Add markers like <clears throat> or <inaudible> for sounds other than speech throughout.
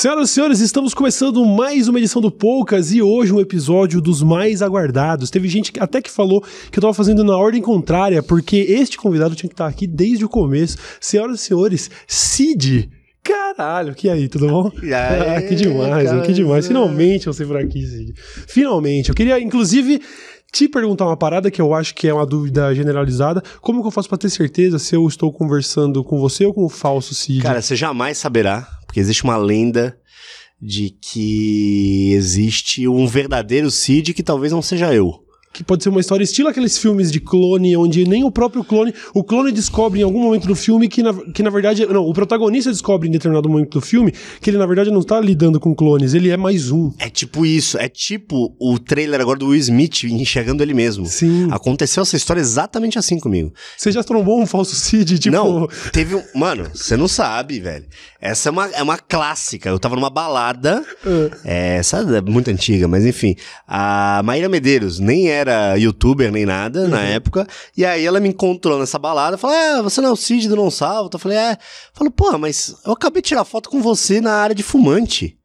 Senhoras e senhores, estamos começando mais uma edição do Poucas e hoje um episódio dos mais aguardados. Teve gente que até que falou que eu tava fazendo na ordem contrária, porque este convidado tinha que estar aqui desde o começo. Senhoras e senhores, Cid. Caralho, que aí, tudo bom? <laughs> Ah, que demais, cara, que demais. Finalmente você por aqui, Cid. Finalmente. Eu queria, inclusive, te perguntar uma parada que eu acho que é uma dúvida generalizada. Como que eu faço pra ter certeza se eu estou conversando com você ou com o falso Cid? Cara, você jamais saberá, porque existe uma lenda de que existe um verdadeiro Cid que talvez não seja eu. Que pode ser uma história estilo aqueles filmes de clone, onde nem o próprio clone. O clone descobre em algum momento do filme que na, que, na verdade. Não, o protagonista descobre em determinado momento do filme que ele, na verdade, não tá lidando com clones, ele é mais um. É tipo isso, é tipo o trailer agora do Will Smith enxergando ele mesmo. Sim. Aconteceu essa história exatamente assim comigo. Você já trombou um falso Cid, tipo. Não, teve um. Mano, você não sabe, velho. Essa é uma, é uma clássica. Eu tava numa balada. é, essa é muito antiga, mas enfim. A Maíra Medeiros nem era youtuber nem nada na época. E aí ela me encontrou nessa balada. Falou: É, você não é o Cid do Não Salvo? Eu falei: É. Falou: Pô, mas eu acabei de tirar foto com você na área de fumante.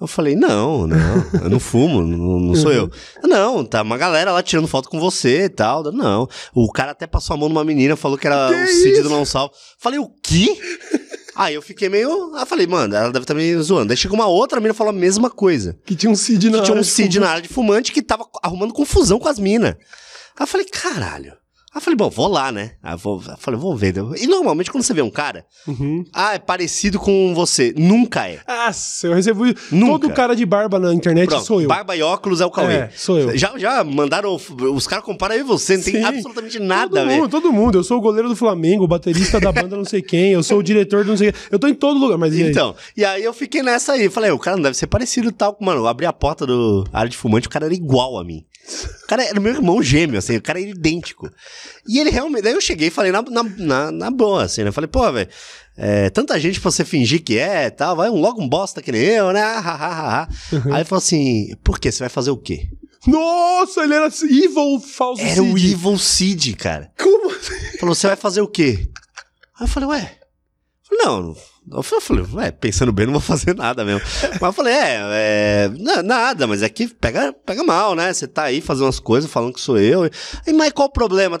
Eu falei, não, não, eu não fumo, não, não sou eu. Não, tá uma galera lá tirando foto com você e tal. Não. O cara até passou a mão numa menina, falou que era o Cid do Não Salvo. Falei, o quê? Aí eu fiquei meio. Aí eu falei, mano, ela deve estar me zoando. Aí chegou uma outra menina e falou a mesma coisa. Que tinha um Cid na Que tinha um área Cid na área de fumante que tava arrumando confusão com as minas. Aí eu falei, caralho. Aí eu falei, bom, vou lá, né? Aí eu, vou, eu falei, vou ver. E normalmente quando você vê um cara, Uhum. ah, é parecido com você. Nunca é. Ah, eu recebo. Nunca. Todo cara de barba na internet Pronto, sou eu. Barba e óculos é o Cauê. É, sou eu. Já, já mandaram. Os caras comparam eu e você, não tem Sim. absolutamente nada todo a ver. mundo, todo mundo. Eu sou o goleiro do Flamengo, o baterista da banda não sei quem, eu sou o diretor do não sei quem. Eu tô em todo lugar, mas e aí? Então, e aí eu fiquei nessa aí. Falei, o cara não deve ser parecido tal. Mano, eu abri a porta do área de fumante, o cara era igual a mim. O cara era meu irmão gêmeo, assim, o cara era idêntico. E ele realmente. Daí eu cheguei e falei na, na, na, na boa, assim, né? Falei, pô, velho, é, tanta gente pra você fingir que é e tal, vai um logo um bosta que nem eu, né? Ah, ah, ah, ah. Aí ele falou assim: por quê? Você vai fazer o quê? Nossa, ele era evil falso Era o Cid. Evil Cid, cara. Como assim? Falou, você vai fazer o quê? Aí eu falei, ué. Falei, não. Eu falei, ué, pensando bem, não vou <laughs> fazer nada mesmo. Mas eu falei, é, é na- nada, mas é que pega, pega mal, né? Você tá aí fazendo umas coisas, falando que sou eu. E, mas qual o problema?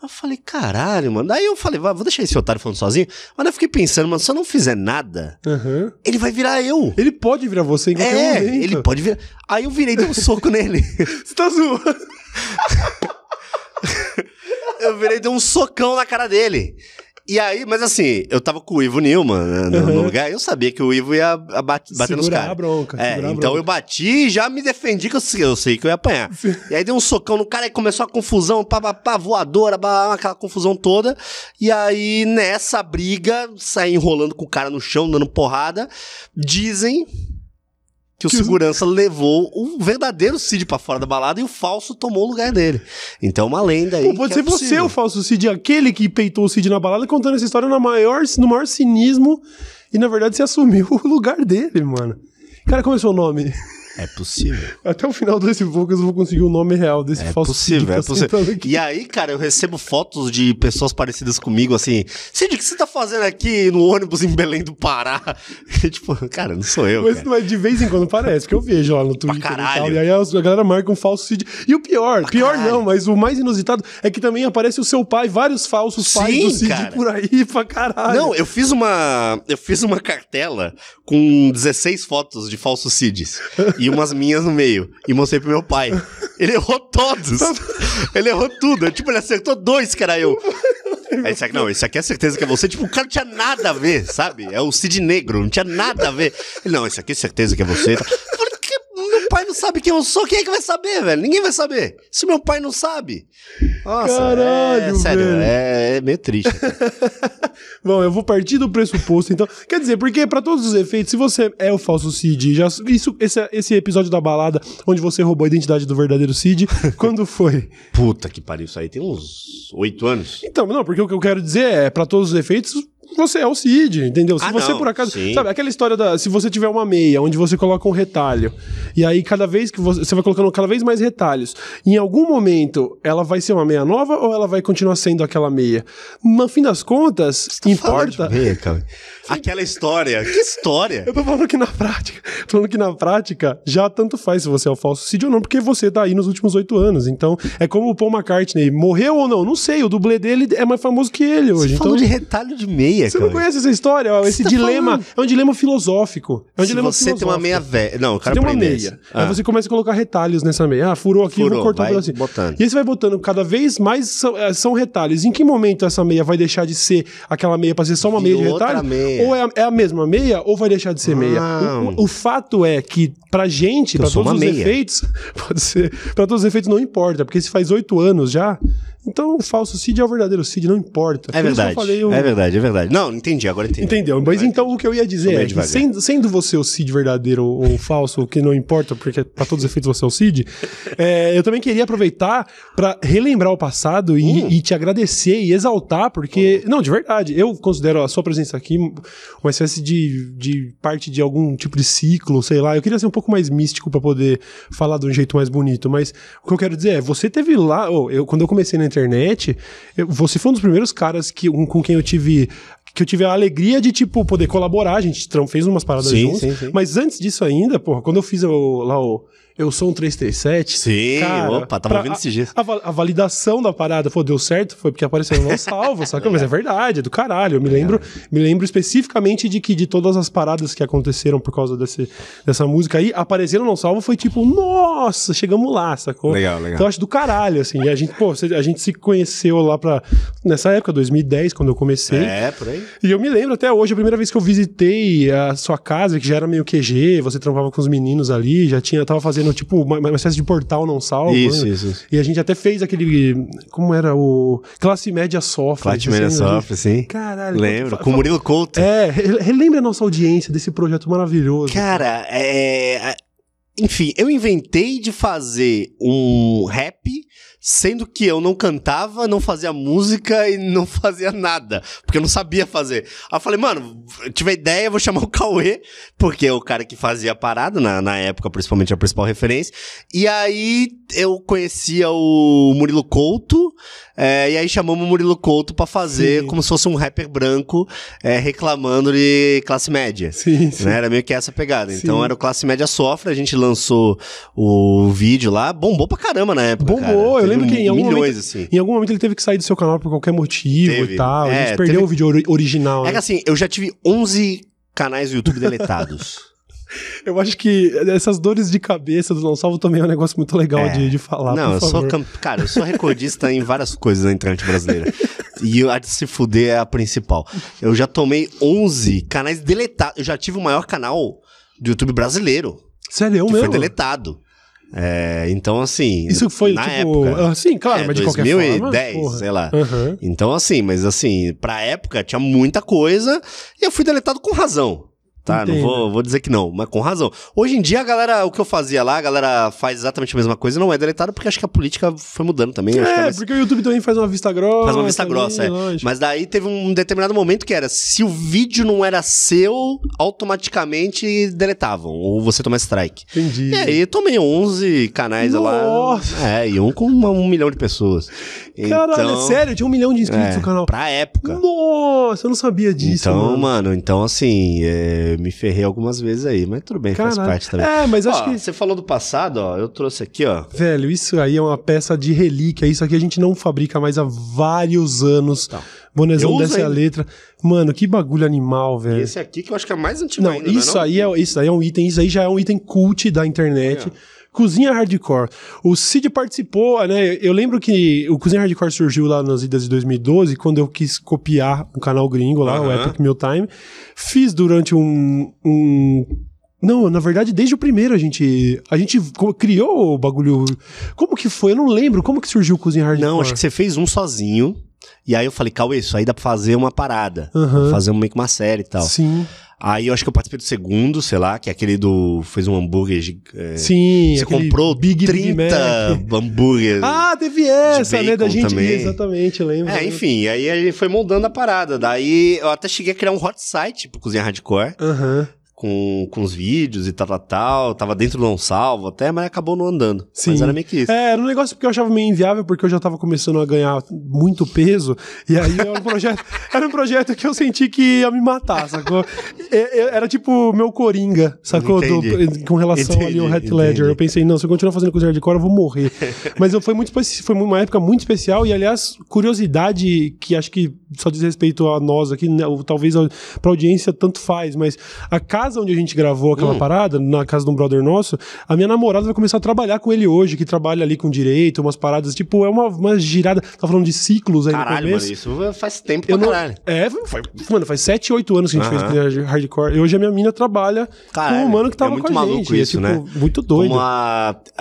Eu falei, caralho, mano. Daí eu falei, vou deixar esse otário falando sozinho. Mas eu fiquei pensando, mano, se eu não fizer nada, Aham. ele vai virar eu. Ele pode virar você em qualquer É, momento. ele pode virar. Aí eu virei e dei um soco nele. <laughs> Você tá zoando. <laughs> Eu virei e dei um socão na cara dele. E aí, mas assim, eu tava com o Ivo Nilman né, no, Uhum. lugar, eu sabia que o Ivo ia bater nos Segurar caras. a bronca, É, segurar a então bronca. eu bati e já me defendi que eu, sei- eu sei que eu ia apanhar. E aí dei um socão no cara e começou a confusão, pá, pá, pá, voadora, pá, aquela confusão toda. E aí, nessa briga, saí enrolando com o cara no chão, dando porrada. Dizem que o segurança levou o verdadeiro Cid pra fora da balada e o falso tomou o lugar dele. Então, uma lenda aí. Pô, pode ser é você o falso Cid, aquele que peitou o Cid na balada, contando essa história na maior, no maior cinismo. E na verdade você assumiu <laughs> o lugar dele, mano. Cara, como é seu nome? É possível. Até o final desse Poucas eu vou conseguir o nome real desse É falso Cid possível, é tá possível. sentado aqui. E aí, cara, eu recebo fotos de pessoas parecidas comigo, assim, Cid, o que você tá fazendo aqui no ônibus em Belém do Pará? <laughs> E, tipo, cara, não sou eu, Mas, cara. mas de vez em quando parece, que eu vejo lá no Twitter e tal. caralho. E aí a galera marca um falso Cid. E o pior, pior caralho. não, mas o mais inusitado é que também aparece o seu pai, vários falsos pais Sim, do Cid cara. por aí pra caralho. Não, eu fiz uma. Eu fiz uma cartela com 16 fotos de falsos Cids e <laughs> umas minhas no meio. E mostrei pro meu pai. Ele errou todos. Ele errou tudo. Tipo, ele acertou dois, era eu. Aí, aqui, não, esse aqui é certeza que é você. Tipo, o cara não tinha nada a ver, sabe? É o Cid Negro, não tinha nada a ver. Ele, não, esse aqui é certeza que é você. Eu falei, "Que- meu pai não sabe quem eu sou, quem é que vai saber, velho? Ninguém vai saber. Se meu pai não sabe. Nossa, Caralho, é, sério, é, é meio triste. <laughs> Bom, eu vou partir do pressuposto, então. Quer dizer, porque pra todos os efeitos, se você é o falso Cid, já, isso, esse, esse episódio da balada, onde você roubou a identidade do verdadeiro Cid, <laughs> quando foi? Puta que pariu, isso aí tem uns oito anos. Então, não, porque o que eu quero dizer é, pra todos os efeitos, você é o Cid, entendeu? Se Ah, você não, por acaso. sim. Sabe, aquela história da. Se você tiver uma meia onde você coloca um retalho, e aí cada vez que você. Você vai colocando cada vez mais retalhos. Em algum momento, ela vai ser uma meia nova ou ela vai continuar sendo aquela meia? No fim das contas, Fala importa. meia, cara. <laughs> Aquela história. Que história? Eu tô falando que na prática, <laughs> tô falando que na prática já tanto faz se você é o falso Cid ou não, porque você tá aí nos últimos oito anos. Então, é como o Paul McCartney, morreu ou não? Não sei, o dublê dele é mais famoso que ele hoje. Você então, falou de retalho de meia, você não conhece essa história? Esse tá dilema falando? é um dilema filosófico. É um Se dilema você tem uma filosófico. meia velha. Não, o Você cara tem uma meia. isso. Aí Ah. você começa a colocar retalhos nessa meia. Ah, furou aqui, Furou, vou cortar um vai pedacinho. botando. E aí você vai botando cada vez mais são, eh, são retalhos. Em que momento essa meia vai deixar de ser aquela meia pra ser só uma meia de retalho? meia. Ou é a, é a mesma meia ou vai deixar de ser meia? Não. O, o- o fato é que pra gente, Eu pra todos os meia. efeitos, <laughs> pode ser, pra todos os efeitos não importa, porque se faz oito anos já, então o falso Cid é o verdadeiro Cid, não importa. É verdade. É verdade, é verdade. Não, entendi, agora entendi. Entendeu? Mas então o que eu ia dizer é que, sendo, sendo você o Cid verdadeiro ou, falso, o que não importa, porque pra todos os efeitos você é o Cid, <laughs> é, eu também queria aproveitar pra relembrar o passado e, Hum. e te agradecer e exaltar, porque. Não, de verdade, eu considero a sua presença aqui uma espécie de, de parte de algum tipo de ciclo, sei lá. Eu queria ser um pouco mais místico pra poder falar de um jeito mais bonito, mas o que eu quero dizer é, você teve lá, oh, eu, quando eu comecei na internet, eu- você foi um dos primeiros caras que, um, com quem eu tive que eu tive a alegria de, tipo, poder colaborar. A gente fez umas paradas Sim, juntos. sim, sim. Mas antes disso ainda, porra, quando eu fiz o- lá o Eu Sou um 337... Sim, cara, opa, tava ouvindo esses dias. A, a validação da parada, pô, deu certo, foi porque apareceu no salvo, saca? Mas é verdade, é do caralho. Eu me lembro, me lembro especificamente de que de todas as paradas que aconteceram por causa desse, dessa música aí, apareceram no salvo, foi tipo, nossa, chegamos lá, sacou? Legal, legal. Então eu acho do caralho, assim. E a gente, pô, a gente se conheceu lá pra. Nessa época, 2010, quando eu comecei. É, por aí. E eu me lembro até hoje, a primeira vez que eu visitei a sua casa, que já era meio QG, você trampava com os meninos ali, já tinha, tava fazendo tipo uma, uma espécie de portal não salvo. Isso, né? isso, isso. E a gente até fez aquele. Como era o. Classe média sofre. Flat você Man lembra Sofre, sim. Caralho. Lembro, com o Murilo Couto. É, re- relembre a nossa audiência desse projeto maravilhoso. Cara, é. Enfim, eu inventei de fazer um rap, sendo que eu não cantava, não fazia música e não <laughs> fazia nada, porque eu não sabia fazer. Aí eu falei, mano, eu tive a ideia, vou chamar o Cauê, porque é o cara que fazia a parada, na, na época, principalmente a principal referência. E aí eu conhecia o Murilo Couto, é, e aí chamamos o Murilo Couto pra fazer Sim. como se fosse um rapper branco é, reclamando de classe média. Sim, sim. Né? Era meio que essa pegada. Sim. Então era o Classe Média Sofre, a gente lançou o vídeo lá, bombou pra caramba na época. Bombou, cara. eu lembro que em algum milhões, momento- assim. Em algum momento ele teve que sair do seu canal por qualquer motivo Teve. e tal. a É, gente perdeu teve- o vídeo ori- original. É né? que assim, eu já tive 11 canais do YouTube deletados. <laughs> Eu acho que essas dores de cabeça do Não Salvo também é um negócio muito legal É. de, de falar. Não, eu sou. favor. cam- Cara, eu sou recordista em várias coisas na internet brasileira. E a de se fuder é a principal. Eu já tomei 11 canais deletados. Eu já tive o maior canal do YouTube brasileiro, Sério, que mesmo? foi deletado. É, então, assim. Isso foi, na tipo... época. ah, sim, claro, é, mas de qualquer forma... 2010, porra. sei lá. Aham. Então, assim, mas assim, pra época tinha muita coisa e eu fui deletado com razão. Tá, não Entendo. vou, vou dizer que não, mas com razão. Hoje em dia, a galera, o que eu fazia lá, a galera faz exatamente a mesma coisa, não é deletado, porque acho que a política foi mudando também. é É, mais- porque o YouTube também faz uma vista grossa. Faz uma vista ali, grossa, é. lógico. Mas daí teve um determinado momento que era, se o vídeo não era seu, automaticamente deletavam, ou você toma strike. Entendi. E aí tomei 11 canais Nossa. lá. É, e um com um milhão de pessoas. Caralho, Então, é sério? Tinha um milhão de inscritos é, no canal. Pra época. Nossa, eu não sabia disso, então, mano. mano. então assim, é, me ferrei algumas vezes aí, mas tudo bem, faz Caralho. parte também. É, mas acho Ó, que... Você falou do passado, ó, eu trouxe aqui, ó. Velho, isso aí é uma peça de relíquia. Isso aqui a gente não fabrica mais há vários anos. Tá. Bonezão Eu dessa é letra. Mano, que bagulho animal, E velho. esse aqui que eu acho que é mais antigo Não, ainda, isso não é, aí é, isso aí é um item, isso aí já é um item cult da internet. Cozinha Hardcore. O Cid participou, né? Eu lembro que o Cozinha Hardcore surgiu lá nas idas de 2012, quando eu quis copiar um canal gringo lá, o Aham. Epic Meal Time. Fiz durante um, um não, na verdade, desde o primeiro a gente. A gente criou o bagulho. Como que foi? Eu não lembro. Como que surgiu o Cozinha Hardcore? Não, acho que você fez um sozinho. E aí eu falei, Cauê, isso aí dá pra fazer uma parada. Aham. Fazer meio que uma série e tal. Sim. Aí eu acho que eu participei do segundo, sei lá, que é aquele do. Fez um hambúrguer. gi- é, Sim, você comprou Big, 30 Big hambúrgueres. <laughs> Ah, teve essa, né? Da gente. também. Exatamente, lembro. É, enfim, aí a gente foi moldando a parada. Daí eu até cheguei a criar um hot site pro Cozinha Hardcore, Aham. Com, com os vídeos e tal, tal, tal. Tava dentro do não salvo até, mas acabou não andando. Sim. Mas era meio que isso. É, era um negócio porque eu achava meio inviável, porque eu já tava começando a ganhar muito peso, e aí era um projeto, <laughs> era um projeto que eu senti que ia me matar, sacou? É, é, Era tipo meu Coringa, sacou? Do- Entendi. com relação ali ao Entendi, Heath Ledger. entendi. Eu pensei, não, se eu continuar fazendo coisa hardcore, eu vou morrer. <laughs> Mas eu, foi, muito, foi uma época muito especial, e aliás, curiosidade que acho que só diz respeito a nós aqui, né, ou talvez a, pra audiência tanto faz, mas a casa onde a gente gravou aquela Hum. parada, na casa de um brother nosso, a minha namorada vai começar a trabalhar com ele hoje, que trabalha ali com direito, umas paradas, tipo, é uma, uma girada, tá falando de ciclos aí Caralho, no mano, começo. isso faz tempo Eu pra não, caralho. é, foi, mano, faz 7, 8 anos que a gente Aham. fez hardcore. E hoje a minha mina trabalha com Caralho, um mano que tava é muito com a maluco gente. isso, é, tipo, né? muito doido.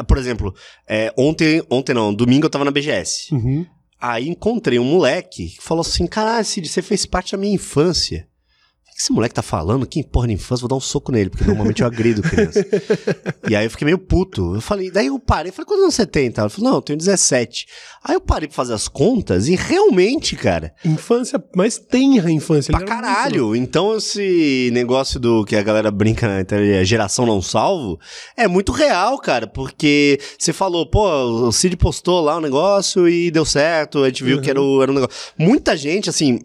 Por exemplo, é, ontem, ontem não, domingo eu tava na BGS. Uhum. Aí encontrei um moleque que falou assim: Caralho, Cid, você fez parte da minha infância. Que esse moleque tá falando? Que porra de infância? Vou dar um soco nele, porque normalmente eu agrido criança. e aí eu fiquei meio puto. Eu falei, daí eu parei, falei, quantos anos você tem? Ela falou, não, eu tenho 17. Aí eu parei pra fazer as contas e realmente, cara, Infância, mas tenra infância. pra caralho. Então esse negócio do que a galera brinca na internet, a geração não salvo, é muito real, cara. Porque você falou, pô, o Cid postou lá o negócio e deu certo, a gente viu que era, o- era um negócio. Muita gente, assim.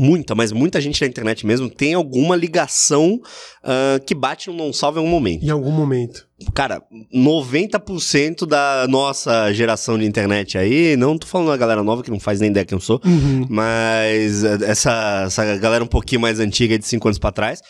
Muita, mas muita gente na internet mesmo tem alguma ligação ah, que bate no não salvo em algum momento. Em algum momento. Cara, 90% da nossa geração de internet aí, não tô falando da galera nova que não faz nem ideia quem eu sou, Uhum. mas eh, essa, essa galera um pouquinho mais antiga, de 5 anos pra trás,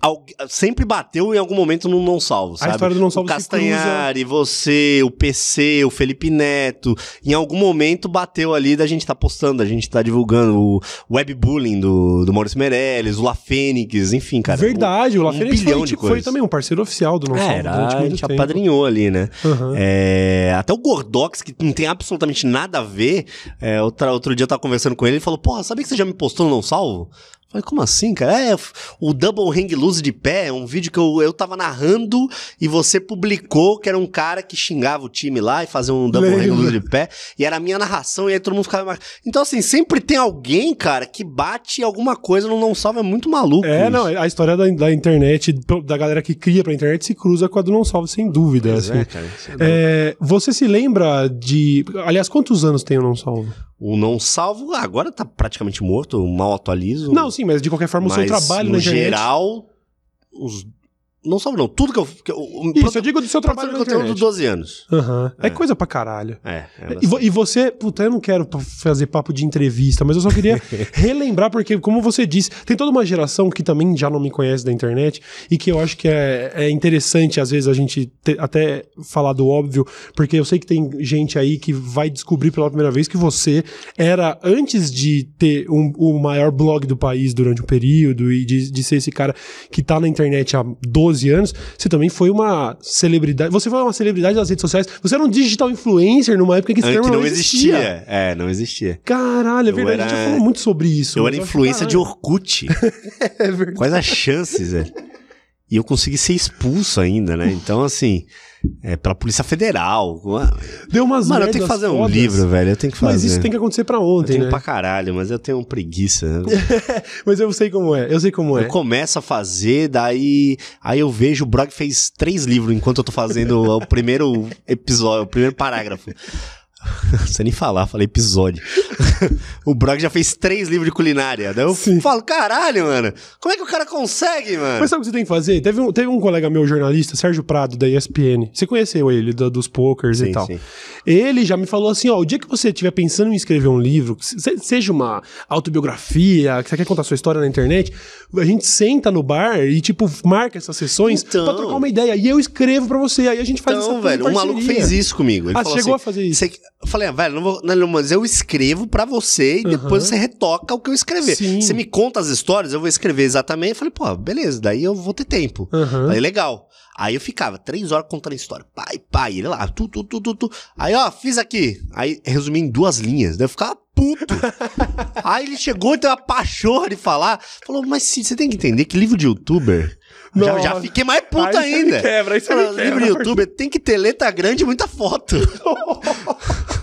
al- sempre bateu em algum momento no não salvo, sabe? história do Não Salvo O Castanhari, você, o PC, o Felipe Neto, em algum momento bateu ali da gente tá postando, da gente tá divulgando o webbullying do, do Maurício Meirelles, o La Fênix, enfim, cara. Verdade, o La um bilhão foi, de tipo, foi coisas. também um parceiro oficial do O- nosso É, era, a gente apadrinhou ali, né? Uhum. É, até o Gordox, que não tem absolutamente nada a ver, é, outra, outro dia eu tava conversando com ele, ele falou, porra, sabia que você já me postou no Não Salvo? Falei, como assim, cara? É, o Double Hang Loose de pé, é um vídeo que eu, eu tava narrando e você publicou que era um cara que xingava o time lá e fazia um Double Hang Lembro. Loose de pé, e era a minha narração, e aí todo mundo ficava... Então, assim, sempre tem alguém, cara, que bate alguma coisa no Não Salvo, é muito maluco É, isso. não, a história da, da internet, da galera que cria pra internet, se cruza com a do Não Salve, sem dúvida. Pois assim. é, cara, é É, você se lembra de. Aliás, quantos anos tem o Não Salvo? O Não Salvo agora tá praticamente morto, mal atualizo. Não, sim, mas de qualquer forma, o seu trabalho no na internet. geral, os... não salvo não, tudo que eu... Que eu Isso, eu digo do seu trabalho na conteúdo internet. dos 12 anos. Aham. É. É. coisa pra caralho. É, é E, e você, puta, eu não quero fazer papo de entrevista, mas eu só queria <laughs> relembrar, porque, como você disse, tem toda uma geração que também já não me conhece da internet e que eu acho que é, é interessante, às vezes, a gente te- até falar do óbvio, porque eu sei que tem gente aí que vai descobrir pela primeira vez que você era, antes de ter um- o maior blog do país durante um período e de, de ser esse cara que tá na internet há 12 anos, você também foi uma celebridade. Você foi uma celebridade das redes sociais. Você era um digital influencer numa época que esse termo não não existia. existia. É, não existia. Caralho, é verdade. A gente era- já falou muito sobre isso. eu era influência de. Orkut. <laughs> É verdade. Quais as chances, velho? E eu consegui ser expulso ainda, né? Então, assim, é, pela Polícia Federal. Deu umas Mano, eu tenho que fazer um fodas. livro, velho. Eu tenho que fazer. Mas isso tem que acontecer pra Eu ontem, tenho né? pra caralho, mas eu tenho preguiça. né? <laughs> Mas eu sei como é. Eu sei como é. Eu começo a fazer, daí aí eu vejo o Brog fez três livros enquanto eu tô fazendo o primeiro episódio, o primeiro parágrafo. <laughs> Sei nem falar, falei episódio. <laughs> o Brog já fez três livros de culinária. Daí eu Sim. falo, caralho, mano, como é que o cara consegue, mano? Mas sabe o que você tem que fazer? Teve um, teve um colega meu, jornalista, Sérgio Prado, da ESPN. Você conheceu ele, da- dos pokers e Sim, tal. sim. Ele já me falou assim: ó, o dia que você estiver pensando em escrever um livro, se- seja uma autobiografia, que você quer contar sua história na internet, a gente senta no bar e, tipo, marca essas sessões Então. pra trocar uma ideia. E eu escrevo pra você. Aí a gente faz essa Então, em velho, um maluco fez isso comigo. Ele Ah, chegou assim, a fazer isso? "Você- Eu falei, ah, velho, não vou, não, mas eu escrevo pra você e depois você retoca o que eu escrever. Sim. Você me conta as histórias, eu vou escrever exatamente. Eu falei, pô, beleza, daí eu vou ter tempo. Aham. Aí legal. Aí eu ficava três horas contando a história. Pai, pai, ele lá, tu, tu, tu, tu, tu. Aí, ó, fiz aqui. Aí resumi em duas linhas. Daí eu ficava puto. <laughs> Aí ele chegou e teve a pachorra de falar. Falou, mas você tem que entender que livro de youtuber. Já, já fiquei mais puto Aí você me ainda. quebra, aí você Falou, me livro de quebra. youtuber tem que ter letra grande e muita foto. <laughs>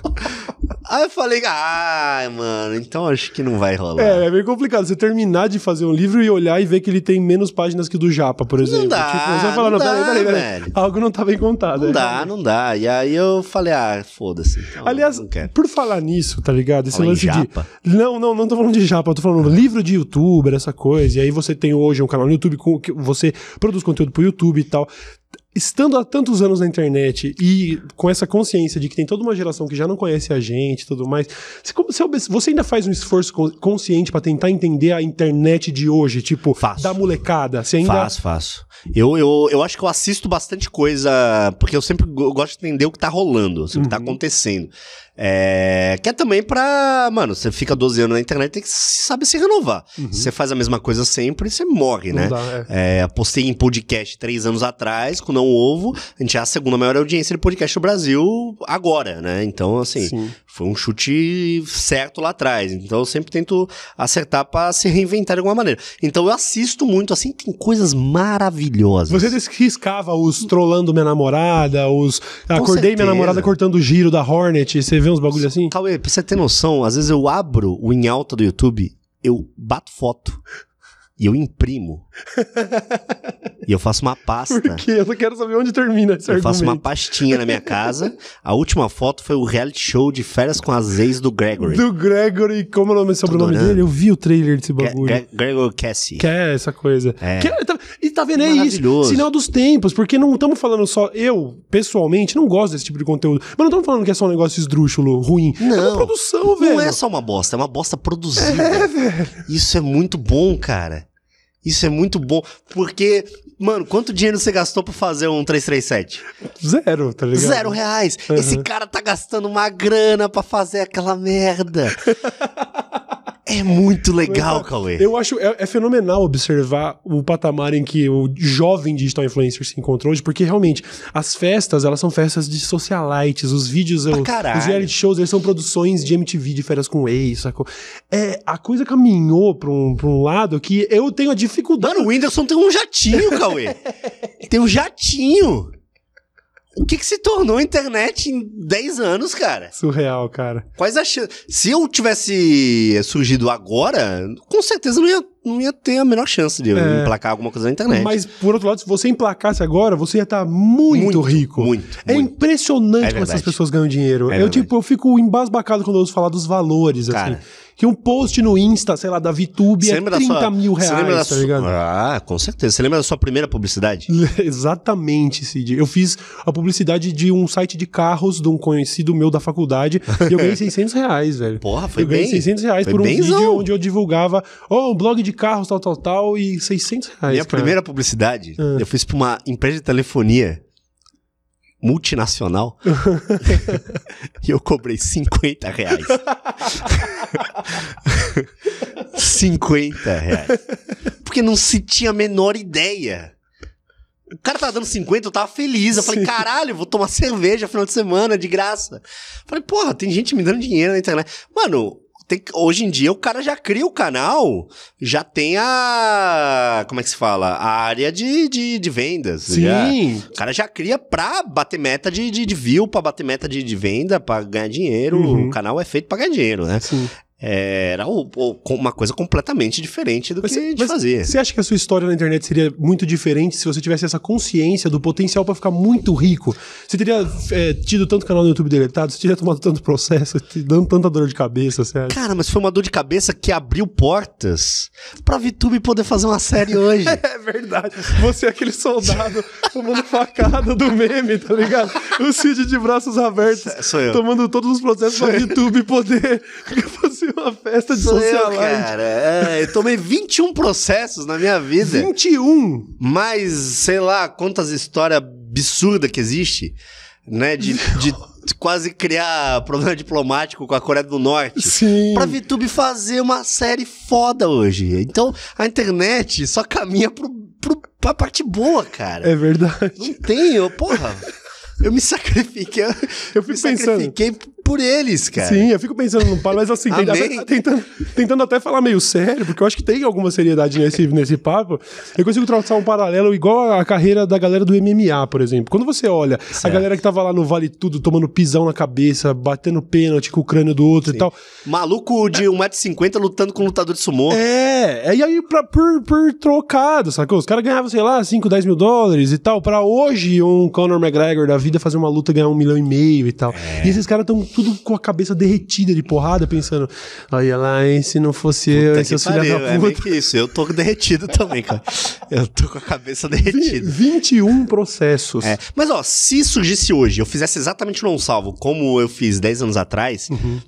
Aí eu falei, ah, mano, então acho que não vai rolar. É, é bem complicado. Você terminar de fazer um livro e olhar e ver que ele tem menos páginas que o do Japa, por exemplo. dá, tipo, você vai falar, não não, peraí, dá, peraí, peraí. Algo não tá bem contado. Não é. dá, não dá. E aí eu falei, ah, foda-se. então, Aliás, não por falar nisso, tá ligado? Esse Fala lance japa. de. Não, não, não tô falando de japa, eu tô falando livro de youtuber, essa coisa. E aí você tem hoje um canal no YouTube com que você produz conteúdo pro YouTube e tal. Estando há tantos anos na internet e com essa consciência de que tem toda uma geração que já não conhece a gente e tudo mais, você, ainda faz um esforço con- consciente pra tentar entender a internet de hoje, tipo, Faço. da molecada? Você ainda. Faço, faço. Eu, eu, eu acho que eu assisto bastante coisa, porque eu sempre go- gosto de entender o que tá rolando, assim, o que tá acontecendo. É, que é também pra. Mano, você fica 12 anos na internet tem que saber se renovar. Se você faz a mesma coisa sempre, você morre, Não né? dá, é. É, postei em podcast três anos atrás, com Não Ovo. A gente é a segunda maior audiência de podcast do Brasil agora, né? Então, assim, Sim. Foi um chute certo lá atrás. Então eu sempre tento acertar pra se reinventar de alguma maneira. Então eu assisto muito, assim, tem coisas maravilhosas. Você riscava os trollando minha namorada, os. Acordei minha certeza. namorada cortando o giro da Hornet. Você vê uns bagulho assim? Cauê, pra você ter noção, às vezes eu abro o em alta do YouTube, eu bato foto e eu imprimo. <laughs> e eu faço uma pasta. Porque eu só quero saber onde termina esse Eu faço uma argumento. pastinha na minha casa. <laughs> A última foto foi o reality show de férias com as ex do Gregory. Do Gregory, como é o nome, sobrenome adorando. dele? Eu vi o trailer desse Gre- bagulho. Gre- Gregor Cassie. Que é essa coisa. É. Que é- tá- e tá vendo? É isso. Maravilhoso. Sinal dos tempos, porque não estamos falando só. Eu, pessoalmente, não gosto desse tipo de conteúdo. Mas não estamos falando que é só um negócio esdrúxulo, ruim. É uma produção, velho. Não é só uma bosta, é uma bosta produzida. Isso é muito bom, cara. Isso é muito bom. Porque, mano, quanto dinheiro você gastou pra fazer um 337? Zero, tá ligado? Zero reais. Esse cara tá gastando uma grana pra fazer aquela merda. <laughs> é muito legal, Cauê. Eu acho é, é fenomenal observar o patamar em que o jovem digital influencer se encontrou hoje, porque realmente as festas, elas são festas de socialites, os vídeos, caralho. os reality shows, eles são produções de MTV de férias com ex, sacou? É, a coisa caminhou pra um, pra um lado que eu tenho a dificuldade. Mano, o Whindersson tem um jatinho, Cauê. <laughs> tem um jatinho. O que que se tornou a internet em 10 anos, cara? Surreal, cara. Quais as chances? Se eu tivesse surgido agora, com certeza não ia, não ia ter a menor chance de É. emplacar alguma coisa na internet. Mas, por outro lado, se você emplacasse agora, você ia estar muito, Muito, rico. muito, É muito. impressionante É como essas pessoas ganham dinheiro. É eu, verdade. tipo, eu fico embasbacado quando eu ouço falar dos valores, Cara. assim. Que um post no Insta, sei lá, da VTube Você é lembra 30 da sua, mil você lembra reais, tá sua- ligado? Ah, com certeza. Você lembra da sua primeira publicidade? <laughs> Exatamente, Cid. Eu fiz a publicidade de um site de carros de um conhecido meu da faculdade e eu ganhei <laughs> 600 reais, velho. Porra, foi eu ganhei bem. 600 reais Foi por um benzão. vídeo onde eu divulgava, ó, um blog de carros, tal, tal, tal, e 600 reais. Minha cara. primeira publicidade, Ah. eu fiz pra uma empresa de telefonia multinacional <laughs> <laughs> e eu cobrei 50 reais. <laughs> 50 reais. Porque não se tinha a menor ideia. O cara tava dando 50, eu tava feliz. Eu falei, Sim. caralho, vou tomar cerveja final de semana, de graça. Falei, porra, tem gente me dando dinheiro na internet. Mano, tem hoje em dia o cara já cria o canal, já tem a. Como é que se fala? A área de, de, de vendas. já. Sim. O cara já cria pra bater meta de, de, de view, pra bater meta de, de venda, pra ganhar dinheiro. Uhum. O canal é feito pra ganhar dinheiro, né? Sim. Era uma coisa completamente diferente do Mas que a cê- gente mas fazia. Você acha que a sua história na internet seria muito diferente se você tivesse essa consciência do potencial pra ficar muito rico? Você teria é, tido tanto canal no YouTube deletado? Você teria tomado tanto processo, <laughs> te dando tanta dor de cabeça, você acha? Cara, mas foi uma dor de cabeça que abriu portas pra VTube poder fazer uma série hoje. <laughs> É verdade. Você é aquele soldado <laughs> tomando facada do meme, tá ligado? O Cid de braços abertos, Sou eu. tomando todos os processos pra YouTube poder fazer <laughs> uma festa de Sou eu, socialite. cara. É, eu tomei 21 processos na minha vida. 21! mais, sei lá, quantas histórias absurdas que existe, né? De, de quase criar problema diplomático com a Coreia do Norte. Sim. Pra VTube fazer uma série foda hoje. Então, a internet só caminha pro, pro, pra parte boa, cara. É verdade. Não tem, eu, porra. Eu me sacrifiquei. Eu, Eu fico me pensando. sacrifiquei por eles, cara. Sim, eu fico pensando no Pablo, mas assim, tenta- Amém. tentando, tentando até falar meio sério, porque eu acho que tem alguma seriedade nesse, nesse papo. Eu consigo traçar um paralelo igual a carreira da galera do MMA, por exemplo. Quando você olha a Certo. galera que tava lá no Vale Tudo, tomando pisão na cabeça, batendo pênalti com o crânio do outro e tal. Maluco de 1,50m lutando com um lutador de sumô. É, e aí pra, por, por trocado, sacou? Os caras ganhavam, sei lá, 5, 10 mil dólares e tal. Pra hoje, um Conor McGregor da vida fazer uma luta ganhar um milhão e meio e tal. É. E esses caras tão tudo com a cabeça derretida de porrada, pensando: olha lá, hein, se não fosse eu, Puta filhos pariu, da é puta. que isso. Eu tô derretido <laughs> também, cara. Eu tô com a cabeça derretida. 21 processos. É, mas ó, se surgisse hoje, eu fizesse exatamente um não salvo, como eu fiz 10 anos atrás, Uhum.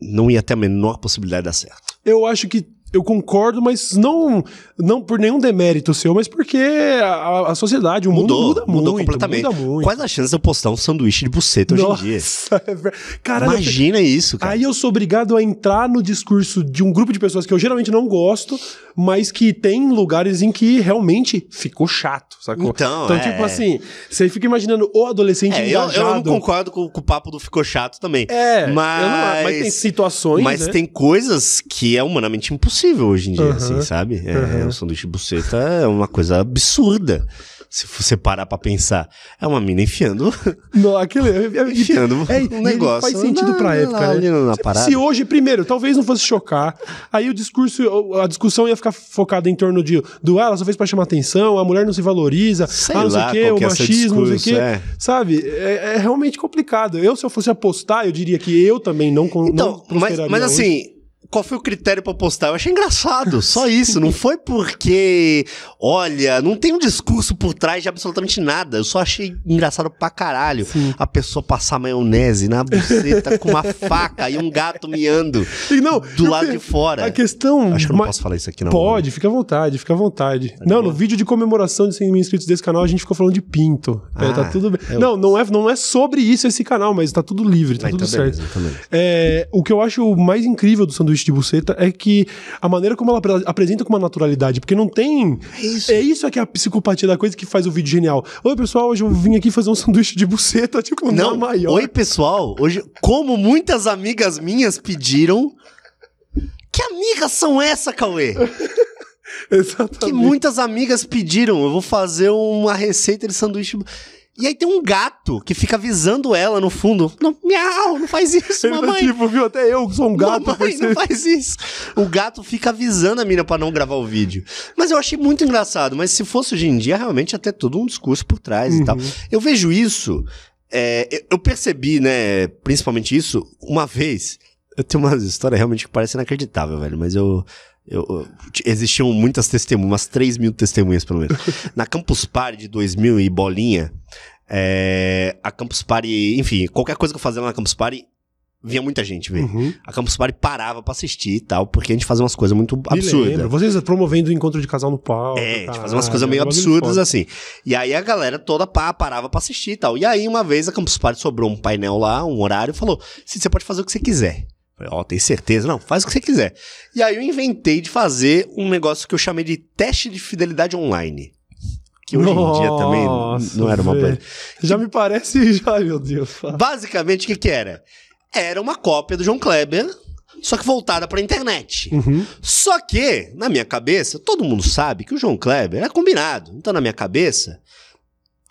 não ia ter a menor possibilidade de dar certo. Eu acho que eu concordo, mas não, não por nenhum demérito seu, mas porque a, a sociedade, o mundo Mudou, muda mudou muito, completamente. muda muito. Quais as chances de eu postar um sanduíche de buceta hoje em dia? Nossa, <laughs> é Caralho, eu Imagina isso, cara. Aí eu sou obrigado a entrar no discurso de um grupo de pessoas que eu geralmente não gosto, mas que tem lugares em que realmente ficou chato, sacou? Então, então é. tipo assim, você fica imaginando o adolescente É, eu, engajado. eu não concordo com, com o papo do ficou chato também. É, mas, eu não- mas tem situações, Mas né? tem coisas que é humanamente impossível hoje em dia, Aham, assim, sabe? É, aham. O sanduíche de buceta é uma coisa absurda. Se você parar pra pensar, é uma mina enfiando, <laughs> Não, aquele, <laughs> <laughs> é, enfiando é, um negócio. faz sentido na- pra na- época, né? na Se- parada. Se hoje, primeiro, talvez não fosse chocar, aí o discurso, a discussão ia ficar focada em torno de do ah, ela só fez pra chamar atenção, a mulher não se valoriza, Sei ah, não sei lá o quê, o é machismo, não sei o discurso, quê. é. Sabe? É, é realmente complicado. Eu, se eu fosse apostar, eu diria que eu também não Então, não mas, mas assim, qual foi o critério pra postar? Eu achei engraçado, só isso. Não foi porque, olha, não tem um discurso por trás de absolutamente nada. Eu só achei engraçado pra caralho a pessoa passar maionese na buceta com uma faca e um gato miando E não, do lado de fora. A questão. Acho que eu não posso falar isso aqui, não. Pode, fica à vontade, fica à vontade. não, no vídeo de comemoração de 100 mil inscritos desse canal, a gente ficou falando de pinto. É, Ah, tá tudo bem. eu- Não, não é, não é sobre isso esse canal, mas tá tudo livre, tá Ah, tudo então certo. então beleza. É, o que eu acho mais incrível do sanduíche de buceta é que a maneira como ela apre- apresenta com uma naturalidade, porque não tem. isso. É isso que é a psicopatia da coisa que faz o vídeo genial. Oi, pessoal, hoje eu vim aqui fazer um <laughs> sanduíche de buceta, tipo, Não, não maior. oi pessoal, hoje, como muitas amigas minhas pediram, que amigas são essa, Cauê? <laughs> Exatamente. Que muitas amigas pediram. Eu vou fazer uma receita de sanduíche. E aí tem um gato que fica avisando ela no fundo. Não, miau, não faz isso, <laughs> Ele tá mamãe. tipo, viu? Até eu que sou um gato. Mamãe, não faz isso. O gato fica avisando a mina pra não gravar o vídeo. Mas eu achei muito engraçado. Mas se fosse hoje em dia, realmente ter todo um discurso por trás e tal. Eu vejo isso. é, eu percebi, né, principalmente isso, uma vez. Eu tenho uma história realmente que parece inacreditável, velho, mas eu. Eu- eu- existiam muitas testemunhas, umas 3 mil testemunhas pelo menos. <laughs> Na Campus Party de 2000 e bolinha, é, a Campus Party, enfim, qualquer coisa que eu fazia lá na Campus Party, vinha muita gente ver. Uhum. A Campus Party parava pra assistir e tal, porque a gente fazia umas coisas muito absurdas. Vocês promovendo o encontro de casal no palco. É, a gente fazia umas coisas meio absurdas assim. E aí a galera toda pá, parava pra assistir e tal. E aí uma vez a Campus Party sobrou um painel lá, um horário, e falou: "Sim, você pode fazer o que você quiser. Falei, Ó, tem certeza? Não, faz o que você quiser. E aí eu inventei de fazer um negócio que eu chamei de teste de fidelidade online. Que hoje em dia também Nossa, não era uma coisa. Já me parece. <laughs> Já, meu Deus. Basicamente, o que, que era? Era uma cópia do João Kleber, só que voltada pra internet. Uhum. Só que, na minha cabeça, todo mundo sabe que o João Kleber é combinado. Então, na minha cabeça.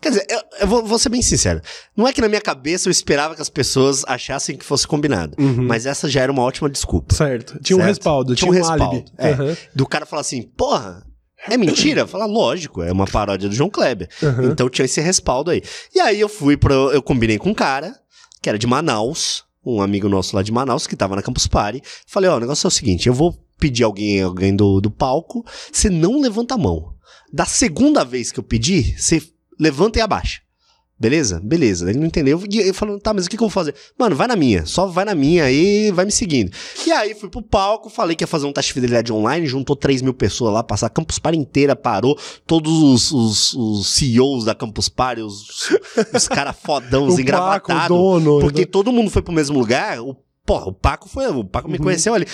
Quer dizer, eu, eu vou, vou ser bem sincero. Não é que na minha cabeça eu esperava que as pessoas achassem que fosse combinado. Uhum. Mas essa já era uma ótima desculpa. Certo. Tinha um Certo. respaldo, Tinha tinha, um um, respaldo, é. Aham, Do cara falar assim, porra, é mentira? Falar, lógico, é uma paródia do João Kleber. aham. Então tinha esse respaldo aí. E aí eu fui pro. Eu combinei com um cara, que era de Manaus, um amigo nosso lá de Manaus, que tava na Campus Party. Falei, ó, o negócio é o seguinte: eu vou pedir alguém, alguém do, do palco, você não levanta a mão. Da segunda vez que eu pedir, você levanta e abaixa. Beleza? Beleza. Ele não entendeu. E eu falando, tá, mas o que, que eu vou fazer? Mano, vai na minha. Só vai na minha aí vai me seguindo. E aí fui pro palco, falei que ia fazer um teste de fidelidade online, juntou 3 mil pessoas lá, passar a Campus Party inteira, parou. Todos os, os, os CEOs da Campus Party, os, os caras fodão, <laughs> os engravatados. dono. Porque todo mundo foi pro mesmo lugar. O, porra, o Paco foi. O Paco me Uhum. conheceu ali.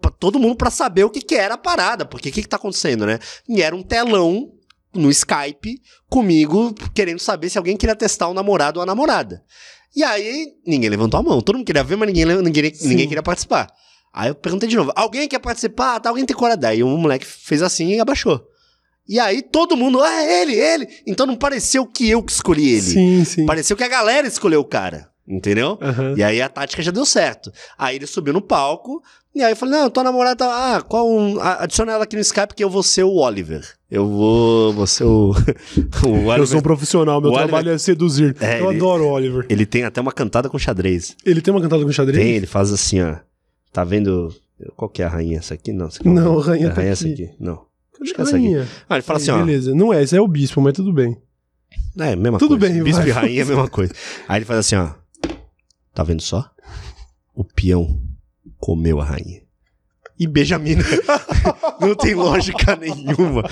Pra todo mundo pra saber o que, que era a parada. Porque o que, que tá acontecendo, né? E era um telão no Skype comigo, querendo saber se alguém queria testar o namorado ou a namorada. E aí, ninguém levantou a mão. Todo mundo queria ver, mas ninguém, ninguém, ninguém queria participar. Aí eu perguntei de novo: alguém quer participar? Tá, alguém tem coragem? Daí o moleque fez assim e abaixou. E aí todo mundo, ah, é ele, ele. Então não pareceu que eu que escolhi ele. Sim, sim. Pareceu que a galera escolheu o cara. Entendeu? Aham. E aí a tática já deu certo. Aí ele subiu no palco, e aí eu falei, não, tua namorada tá. Ah, qual um. Adiciona ela aqui no Skype que eu vou ser o Oliver. Eu vou. Vou ser o. <laughs> o Oliver. Eu sou um profissional, meu O trabalho é seduzir. É, eu ele- adoro o Oliver. Ele tem até uma cantada com xadrez. Ele tem uma cantada com xadrez? Tem, ele faz assim, ó. Tá vendo. Qual que é a rainha? Essa aqui? Não, essa aqui Não, a é rainha a tá rainha aqui. essa aqui. Não. Cadê que é essa aqui. rainha? Ah, ele fala Aí, assim, ó. Beleza. Não é, esse é o bispo, mas tudo bem. É, mesma Tudo coisa. bem, Bispo vai. e rainha é a mesma coisa. Aí ele faz assim, ó. Tá vendo só? O peão comeu a rainha. E mina. <laughs> Não tem lógica nenhuma.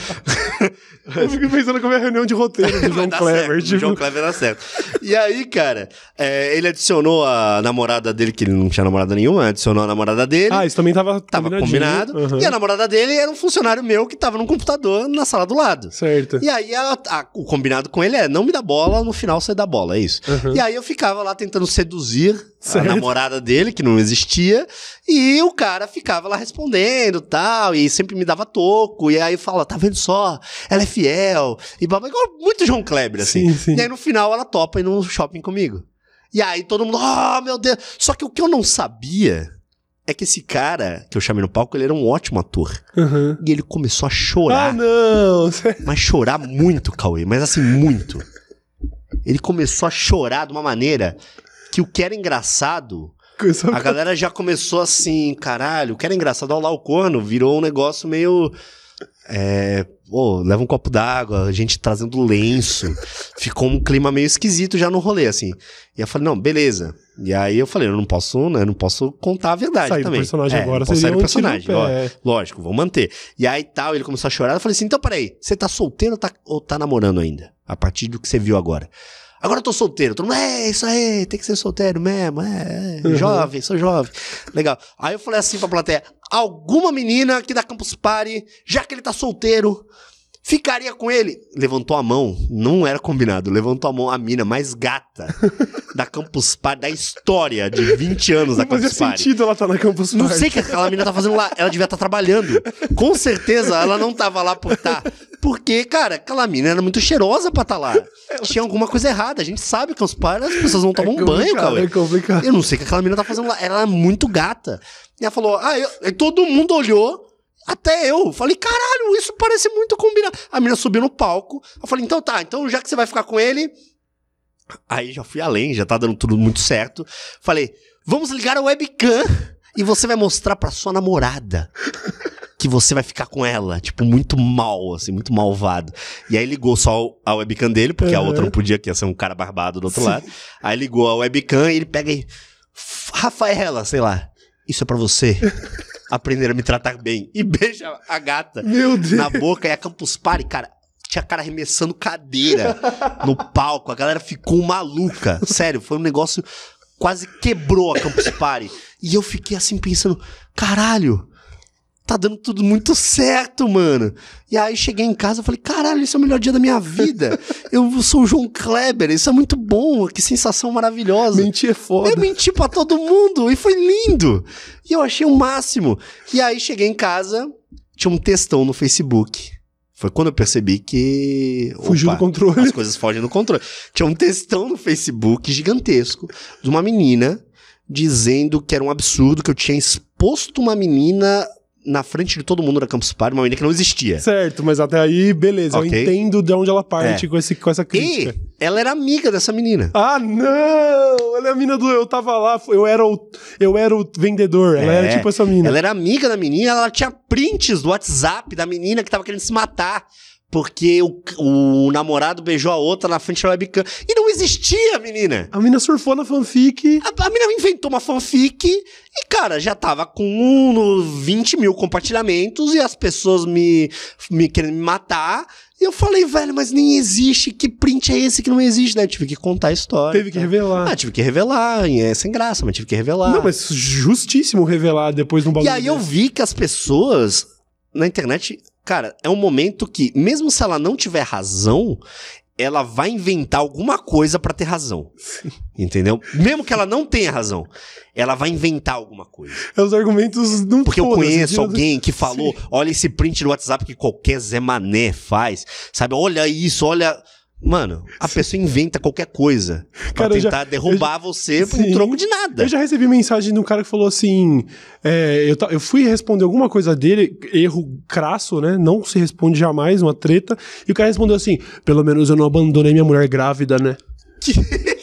<laughs> Eu fico pensando como é a reunião de roteiro do João Clever. certo, tipo, João Clever dá certo. E aí, cara, é, ele adicionou a namorada dele, que ele não tinha namorada nenhuma, adicionou a namorada dele. Ah, isso também tava, Tava combinado. Aham. E a namorada dele era um funcionário meu que tava num computador na sala do lado. Certo. E aí a- a- o combinado com ele é não me dá bola, no final você dá bola, é isso. Aham. E aí eu ficava lá tentando seduzir Certo. a namorada dele, que não existia, e o cara ficava lá respondendo tal, e sempre me dava toco, e aí fala, tá vendo só, ela é fiel, e babá, igual muito João Kleber, assim. Sim, sim. E aí no final ela topa ir no shopping comigo. E aí todo mundo, oh meu Deus. Só que o que eu não sabia é que esse cara que eu chamei no palco, ele era um ótimo ator. Aham. E ele começou a Ah, chorar. não! <laughs> Mas chorar muito, Cauê, mas assim, muito. Ele começou a chorar de uma maneira que o que era engraçado, a galera já começou assim, caralho, o que era engraçado, olha lá o corno, virou um negócio meio. É. Pô, leva um copo d'água, a gente trazendo lenço. Ficou um clima meio esquisito já no rolê, assim. E eu falei, não, beleza. E aí eu falei, eu não posso, né? Eu não posso contar a verdade Sair do também. personagem É, agora posso seria sair do um personagem. ó. Lógico, vou manter. E aí tal, ele começou a chorar. Eu falei assim: então peraí, você tá solteiro ou tá, ou tá namorando ainda? A partir do que você viu agora. Agora eu tô solteiro. Todo mundo, é isso aí, tem que ser solteiro mesmo. É, é, Uhum. jovem, sou jovem. Legal. Aí eu falei assim pra plateia: alguma menina aqui da Campus Party, já que ele tá solteiro, ficaria com ele? Levantou a mão, não era combinado. Levantou a mão a mina mais gata <laughs> da Campus Party, da história de 20 anos da Não Campus Party. sentido ela estar na Campus Não Party. sei o que aquela menina tá fazendo lá. Ela devia estar trabalhando. Com certeza ela não tava lá por tá. Porque, cara, aquela menina era muito cheirosa pra estar lá. Tinha alguma coisa errada. A gente sabe que os pais, as pessoas não tomam um banho, cara. É complicado. Eu não sei o que aquela menina tá fazendo lá. Ela é muito gata. E ela falou, ah, eu... Todo mundo olhou. Até eu. Falei, caralho, isso parece muito combinado. A menina subiu no palco. Eu falei, então tá, então já que você vai ficar com ele. Aí já fui além, já tá dando tudo muito certo. Falei, vamos ligar a webcam e você vai mostrar pra sua namorada que você vai ficar com ela. Tipo, muito mal, assim, muito malvado. E aí ligou só a webcam dele, porque a Uhum. outra não podia, que ia ser um cara barbado do outro Sim. lado. Aí ligou a webcam e ele pega e. Rafaela, sei lá. Isso é pra você aprender a me tratar bem. E beija a gata Meu Deus. na boca e a Campus Party, cara. Tinha cara arremessando cadeira no palco. A galera ficou maluca. Sério, foi um negócio. Quase quebrou a Campus Party. E eu fiquei assim pensando: caralho, tá dando tudo muito certo, mano. E aí cheguei em casa e falei: caralho, esse é o melhor dia da minha vida. <laughs> Eu sou o João Kleber, isso é muito bom. Que sensação maravilhosa. Mentir é foda. Eu menti pra todo mundo e foi lindo. E eu achei o máximo. E aí cheguei em casa, tinha um textão no Facebook. Foi quando eu percebi que. Fugiu opa, do controle. As coisas fogem do controle. Tinha um textão no Facebook gigantesco de uma menina dizendo que era um absurdo que eu tinha exposto uma menina na frente de todo mundo da Campus Party, uma menina que não existia. Certo, mas até aí, beleza. Ok. Eu entendo de onde ela parte É. com, esse, com essa crítica. E ela era amiga dessa menina. Ah, não! Ela é a mina do Eu Tava Lá, eu era o, eu era o vendedor. Ela É, era tipo essa mina. Ela era amiga da menina, ela tinha prints do WhatsApp da menina que tava querendo se matar. Porque o, o namorado beijou a outra na frente da webcam. E não existia, menina. A mina surfou na fanfic. A, a menina inventou uma fanfic e, cara, já tava com um, no 20 mil compartilhamentos e as pessoas me, me querendo me matar. E eu falei, velho, mas nem existe. Que print é esse que não existe? Daí eu tive que contar a história. Teve que revelar. Ah, tive que revelar. e É sem graça, mas tive que revelar. Não, mas justíssimo revelar depois de um bagulho. E aí eu desse. vi que as pessoas na internet cara, é um momento que, mesmo se ela não tiver razão, ela vai inventar alguma coisa pra ter razão. Entendeu? Mesmo que ela não tenha razão, ela vai inventar alguma coisa. É os argumentos não Porque eu conheço alguém que falou: olha esse print do WhatsApp que qualquer Zé Mané faz. Sabe? Olha isso, olha. Mano, a pessoa inventa qualquer coisa pra Cara, eu já- tentar derrubar você por um troco de nada. Eu já recebi mensagem de um cara que falou assim: é, eu, eu fui responder alguma coisa dele, erro crasso, né? Não se responde jamais, uma treta. E o cara respondeu assim: pelo menos eu não abandonei minha mulher grávida, né? <laughs>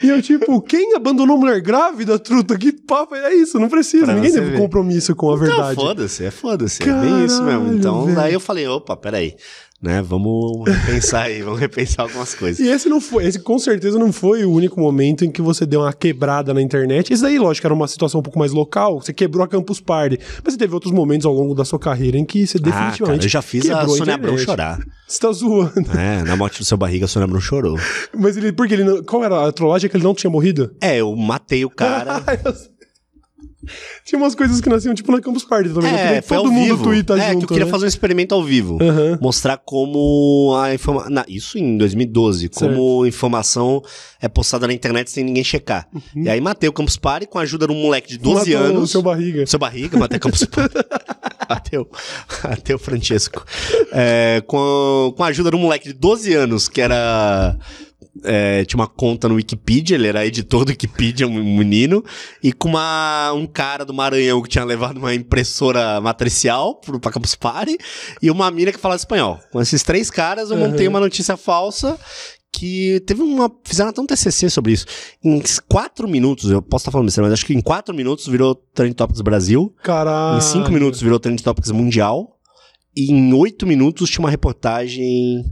E eu, tipo, quem abandonou mulher grávida, truta? Que papo é isso? Não precisa. Pra Ninguém teve ver. compromisso com a Não, verdade. foda-se, é foda-se. É bem isso mesmo. Então, velho. daí eu falei: opa, peraí. Né, vamos repensar aí, vamos repensar algumas coisas. E esse não foi, esse com certeza não foi o único momento em que você deu uma quebrada na internet. Esse daí, lógico, era uma situação um pouco mais local, você quebrou a Campus Party. Mas você teve outros momentos ao longo da sua carreira em que você Ah, definitivamente. cara, eu já fiz a quebrou Sônia Abrão chorar. Você tá zoando. É, na morte do seu barriga, a Sônia Abrão chorou. Mas ele, porque ele não, qual era a trollagem? É que ele não tinha morrido? É, eu matei o cara. <laughs> tinha umas coisas que nasciam tipo na Campus Party também. né? É, todo mundo vivo. tuita é, junto, que eu queria né? fazer um experimento ao vivo. Aham. Mostrar como a informação... Isso em 2012. Como informação é postada na internet sem ninguém checar. E aí matei o Campus Party com a ajuda de um moleque de 12 Uhum. Matou anos. o seu barriga. Seu barriga, matei o Campus Party. <laughs> Mateu o Francesco. É, com, com a ajuda de um moleque de 12 anos, que era... é, tinha uma conta no Wikipedia, ele era editor do Wikipedia, um menino, e com uma, um cara do Maranhão que tinha levado uma impressora matricial pro, pra Campus Party, e uma mina que falava espanhol. Com esses três caras, eu montei uma notícia falsa que teve uma. Fizeram até um TCC sobre isso. Em quatro minutos, eu posso estar falando besteira, mas acho que em quatro minutos virou Trend Topics Brasil. Caralho. Em cinco minutos virou Trend Topics Mundial. E em oito minutos tinha uma reportagem.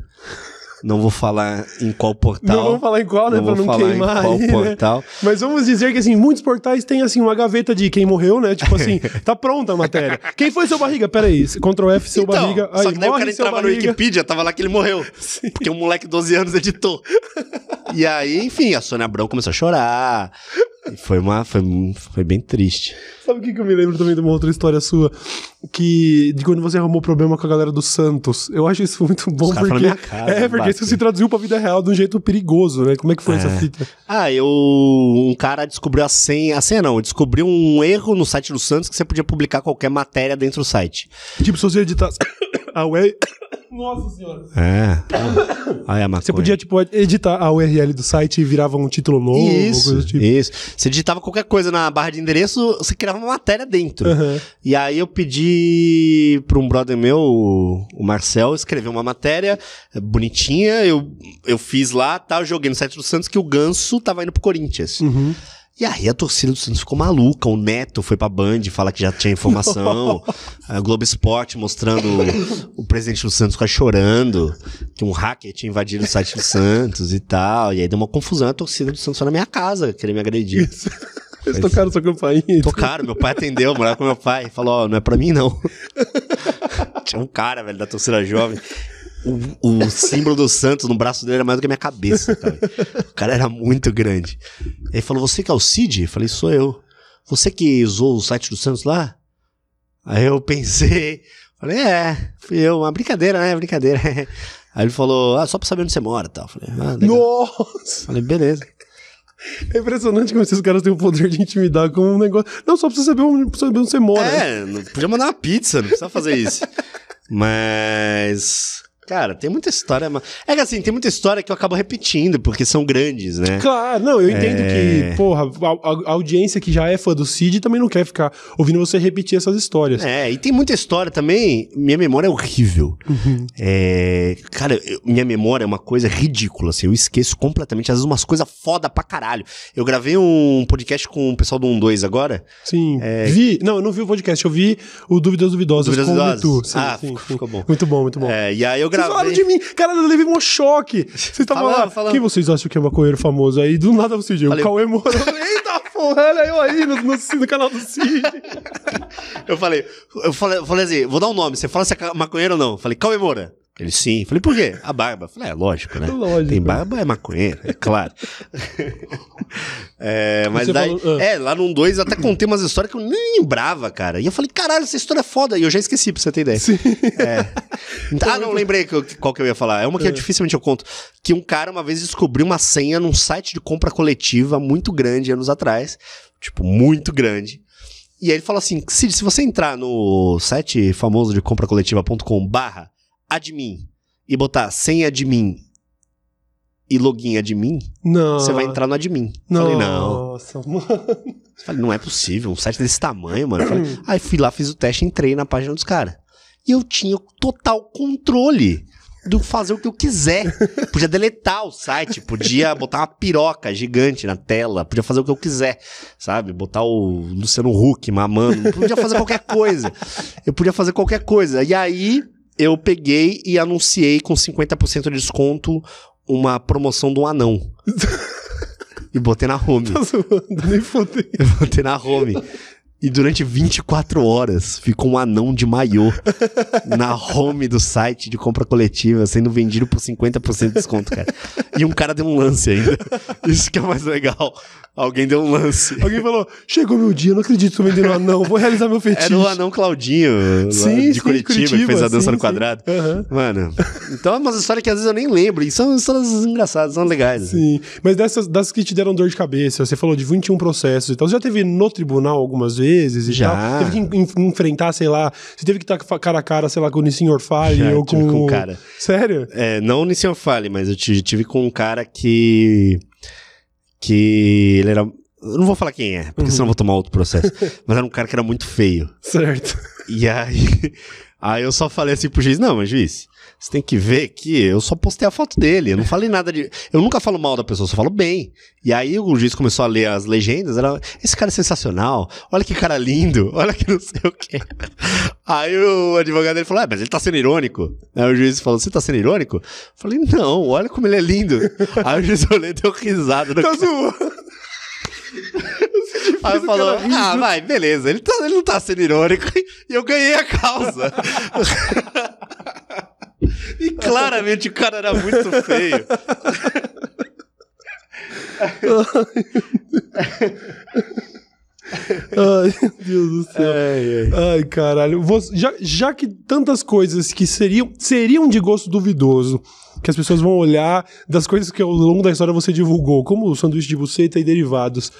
Não vou falar em qual portal. Não vamos falar em qual, né? Não pra vou não falar queimar em qual aí, né? portal. Mas vamos dizer que, assim, muitos portais têm, assim, uma gaveta de quem morreu, né? Tipo assim, <laughs> tá pronta a matéria. Quem foi seu barriga? Pera aí, Ctrl F, seu Então, barriga. só Aí, que daí o cara entrava no. Wikipedia, tava lá que ele morreu. Porque um moleque de 12 anos editou. e aí, enfim, a Sônia Abrão começou a chorar. Foi uma. Foi, foi bem triste. Sabe o que, que eu me lembro também de uma outra história sua? Que de quando você arrumou problema com a galera do Santos. Eu acho isso muito bom porque. cara, é, porque isso bate. se traduziu pra vida real de um jeito perigoso, né? Como é que foi essa É. fita? Ah, eu. Um cara descobriu a senha. A senha não, descobriu um erro no site do Santos que você podia publicar qualquer matéria dentro do site. Tipo, se você editasse. A web. Nossa senhora. É. Aí a maconha. Você podia, tipo, editar a URL do site e virava um título novo, Isso, coisa do tipo. isso. Você digitava qualquer coisa na barra de endereço, você criava uma matéria dentro. Aham. E aí eu pedi pra um brother meu, o Marcel, escrever uma matéria eh, bonitinha. Eu, eu fiz lá, tá? Eu joguei no site do Santos que o Ganso tava indo pro Corinthians. Uhum. E aí a torcida do Santos ficou maluca. O Neto foi pra Band falar que já tinha informação. <laughs> a Globo Esporte mostrando o, presidente do Santos quase chorando. Que um hacker tinha invadido o site do Santos e tal. E aí deu uma confusão. A torcida do Santos foi na minha casa querer me agredir. Eles tocaram sua campainha. Tocaram, meu pai atendeu, morava com meu pai. Falou, ó, não é pra mim não. <laughs> Tinha um cara, velho, da torcida jovem. O, o símbolo do Santos no braço dele era mais do que a minha cabeça, cara. O cara era muito grande. Ele falou, você que é o Cid? Eu falei, sou eu. Você que usou o site do Santos lá? Aí eu pensei, falei, é, fui eu, uma brincadeira, né? Brincadeira. <laughs> Aí ele falou, ah, só pra saber onde você mora e tal. Eu Falei, ah. Nossa! Falei, beleza. É impressionante como esses caras têm o poder de intimidar com um negócio. Não, só pra você saber onde, saber onde você mora. É, podia mandar uma pizza, não precisava fazer isso. <laughs> Mas. Cara, tem muita história. mas- É que assim, tem muita história que eu acabo repetindo, porque são grandes, né? Claro, não, eu entendo É. que, porra, a, a- audiência que já é fã do Cid também não quer ficar ouvindo você repetir essas histórias. É, e tem muita história também. Minha memória é horrível. É, cara, eu- minha memória é uma coisa ridícula, assim. Eu esqueço completamente. Às vezes umas coisas foda pra caralho. Eu gravei um podcast com o pessoal do 12 agora. Sim. Vi. Não, eu não vi o podcast, eu vi o Dúvidas Duvidosas É. Dúvidas Duvidosas? Sim, Ah, sim, ficou- sim. ficou bom. Muito bom, muito bom. É, e aí eu Vocês falaram gravei. de mim. Cara, eu levei um choque. Vocês estavam lá. falando. Quem vocês acham que é maconheiro famoso? Aí do nada o Cid. O Cauê Moura. Eita <laughs> porra, olha eu aí no, no, no canal do Cid. <laughs> Eu falei, eu falei, eu falei assim, vou dar um nome. Você fala se é maconheiro ou não? Eu falei, Cauê Moura. Ele, sim. Falei, por quê? A barba. Falei, é lógico, né? Lógico. Tem barba, é maconheiro, é claro. <laughs> É, mas Você daí. falou- ah. É, lá no 2 eu até contei umas histórias que eu nem lembrava, cara. E eu falei, caralho, essa história é foda. E eu já esqueci, pra você ter ideia. Sim. É. Ah, não, lembrei que eu- qual que eu ia falar. É uma que dificilmente eu conto. Que um cara uma vez descobriu uma senha num site de compra coletiva muito grande, anos atrás. Tipo, muito grande. E aí ele falou assim: Cid, se você entrar no site famoso de compracoletiva.com barra admin e botar senha admin e login admin, Não. você vai entrar no admin. Falei, não. Nossa, mano. Falei, não é possível, um site desse tamanho, mano. Falei, <clears throat> aí fui lá, fiz o teste, entrei na página dos caras. E eu tinha total controle do fazer o que eu quiser. Podia deletar o site, podia botar uma piroca gigante na tela, podia fazer o que eu quiser, sabe? Botar o Luciano Huck mamando, podia fazer qualquer coisa. Eu podia fazer qualquer coisa. E aí eu peguei e anunciei com 50% de desconto uma promoção um anão. <laughs> e botei na home. Tá zoando, nem fodei. Eu botei na home. E durante 24 horas ficou um anão de maiô na home do site de compra coletiva, sendo vendido por 50% de desconto, cara. E um cara deu um lance ainda. Isso que é mais legal. Alguém deu um lance. <laughs> Alguém falou: chegou meu dia, não acredito que tô vendendo um anão, vou realizar meu fetiche. Era o anão Claudinho, Sim, de sim, Curitiba, que fez a dança sim, no quadrado. Aham. Mano, então é umas histórias que às vezes eu nem lembro. E são histórias engraçadas, são legais. Sim, mas dessas das que te deram dor de cabeça, você falou de 21 processos e tal. Você já teve no tribunal algumas vezes e Já. tal? Teve que en- en- enfrentar, sei lá, você teve que estar cara a cara, sei lá, com o Nissin Fale Já, ou tive com... com um cara. Sério? É, não o Nissan Fale, mas eu tive com um cara que. Que ele era. Eu não vou falar quem é, porque Uhum. senão eu vou tomar outro processo. <laughs> mas era um cara que era muito feio. Certo. E aí. <laughs> Aí eu só falei assim pro juiz: não, mas juiz, você tem que ver que eu só postei a foto dele. Eu não falei nada de. Eu nunca falo mal da pessoa, só falo bem. E aí o juiz começou a ler as legendas. Era, Esse cara é sensacional. Olha que cara lindo. <laughs> Olha que não sei o quê. Aí o advogado dele falou: é, mas ele tá sendo irônico. Aí o juiz falou: você tá sendo irônico? Eu falei: não, olha como ele é lindo. <laughs> aí o juiz olhou e deu risada. Tá zoando. Aí falou, rindo. ah, vai, beleza, ele, tá- ele não tá sendo irônico <laughs> e eu ganhei a causa. <laughs> e claramente o cara era muito feio. Ai, meu Deus do céu. Ai, caralho. Você- já, já que tantas coisas que seriam, seriam de gosto duvidoso, que as pessoas vão olhar das coisas que ao longo da história você divulgou, como o sanduíche de buceta e derivados.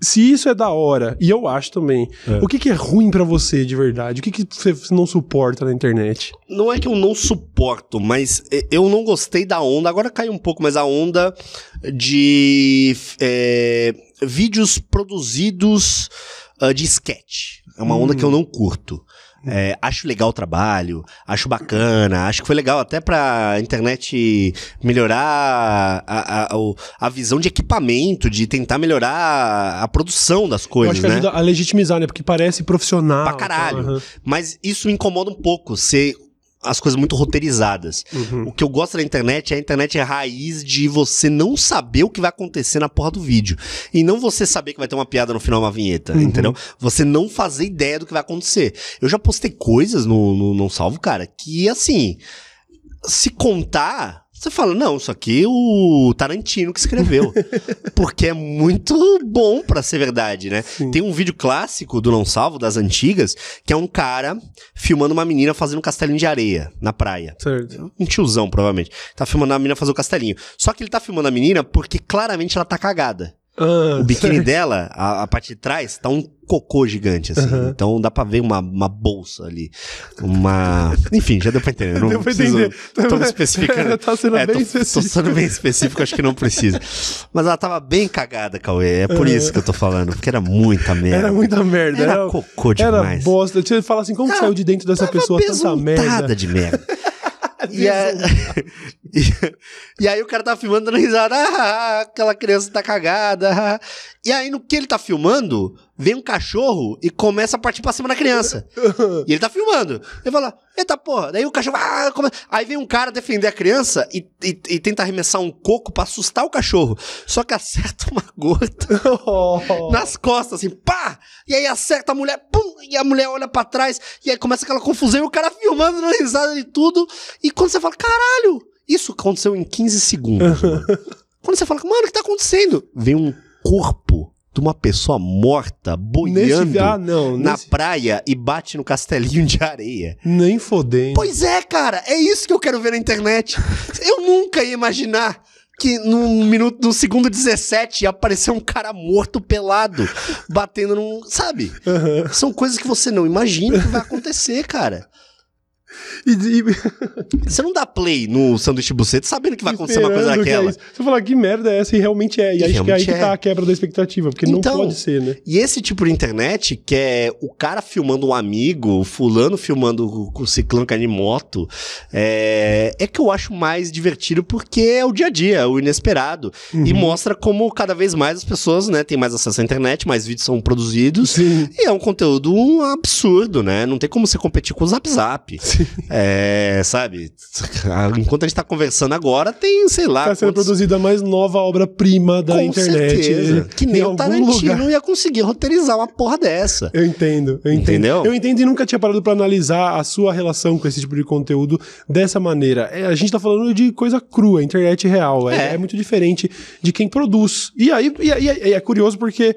Se isso é da hora, e eu acho também, o que, que é ruim pra você de verdade? O que, que você não suporta na internet? Não é que eu não suporto, mas eu não gostei da onda, agora caiu um pouco, mas a onda de eh, vídeos produzidos ah, de sketch. É uma onda que eu não curto. É, acho legal o trabalho, acho bacana, acho que foi legal até pra internet melhorar a, a, a visão de equipamento, de tentar melhorar a produção das eu coisas, acho que né? ajuda a legitimizar, né? Porque parece profissional. Pra caralho. Aham. Mas isso me incomoda um pouco, ser as coisas muito roteirizadas. Uhum. O que eu gosto da internet é a internet é a raiz de você não saber o que vai acontecer na porra do vídeo. E não você saber que vai ter uma piada no final, uma vinheta, Uhum. entendeu? Você não fazer ideia do que vai acontecer. Eu já postei coisas no, no Não Salvo, cara, que assim. Se contar, você fala, não, isso aqui é o Tarantino que escreveu. <laughs> Porque é muito bom pra ser verdade, né? Sim. Tem um vídeo clássico do Não Salvo, das antigas, que é um cara filmando uma menina fazendo um castelinho de areia na praia. Certo. Um tiozão, provavelmente. Tá filmando a menina fazer o castelinho. Só que ele tá filmando a menina porque claramente ela tá cagada. Ah, O biquíni certo. dela, a, a parte de trás, tá um cocô gigante, assim. Então dá pra ver uma, uma bolsa ali. Uma. <laughs> Enfim, já deu pra entender. Não Deu pra preciso- entender. Tô me especificando. <laughs> Tá sendo É, bem tô, específico. Tô sendo bem específico, acho que não precisa. Mas ela tava bem cagada, Cauê. É por isso que eu tô falando, porque era muita merda. Era muita merda. Era cocô Era demais. bosta. Você fala assim, como que saiu de dentro dessa pessoa tanta merda? de merda. <laughs> E, a- <laughs> e, aí o cara tá filmando dando risada, ah, aquela criança tá cagada. ah. <laughs> E aí no que ele tá filmando, vem um cachorro e começa a partir pra cima da criança. <laughs> E ele tá filmando. Ele fala, eita porra. Daí o cachorro, ah, come- aí vem um cara defender a criança e, e, e tenta arremessar um coco pra assustar o cachorro. Só que acerta uma <laughs> gota Oh. nas costas, assim, pá! E aí acerta a mulher, pum! E a mulher olha pra trás, e aí começa aquela confusão, e o cara filmando, dando risada de tudo. E quando você fala, caralho, isso aconteceu em 15 segundos. <laughs> quando você fala, mano, o que tá acontecendo? Vem um corpo de uma pessoa morta boiando ah, não, na nesse- praia e bate no castelinho de areia. nem fodendo. Pois é, cara, é isso que eu quero ver na internet. Eu nunca ia imaginar que no minuto, no segundo 17 ia aparecer um cara morto pelado batendo num, sabe? Aham. São coisas que você não imagina que vai acontecer, cara. E, e, <laughs> Você não dá play no sanduíche buceta sabendo que vai acontecer uma coisa é daquela. isso. Você fala, que merda é essa? E realmente é. E, acho que é aí que é. tá a quebra da expectativa, porque Então, não pode ser, né? E esse tipo de internet, que é o cara filmando um amigo, o fulano filmando o- o ciclano caindo em moto, é, é que eu acho mais divertido porque é o dia a dia, é o inesperado. Uhum. E mostra como cada vez mais as pessoas, né, têm mais acesso à internet, mais vídeos são produzidos. Sim. E é um conteúdo absurdo, né? Não tem como você competir com o Zap Zap. Sim. <laughs> É, sabe? Enquanto a gente tá conversando agora, tem, sei lá. Tá sendo quantos- produzida a mais nova obra-prima da com internet. certeza. Que nem Em o Tarantino lugar. ia conseguir roteirizar uma porra dessa. Eu entendo, eu entendo. Entendeu? Eu entendo e nunca tinha parado pra analisar a sua relação com esse tipo de conteúdo dessa maneira. É, a gente tá falando de coisa crua, internet real. É, É. é muito diferente de quem produz. E aí e, aí- e é curioso porque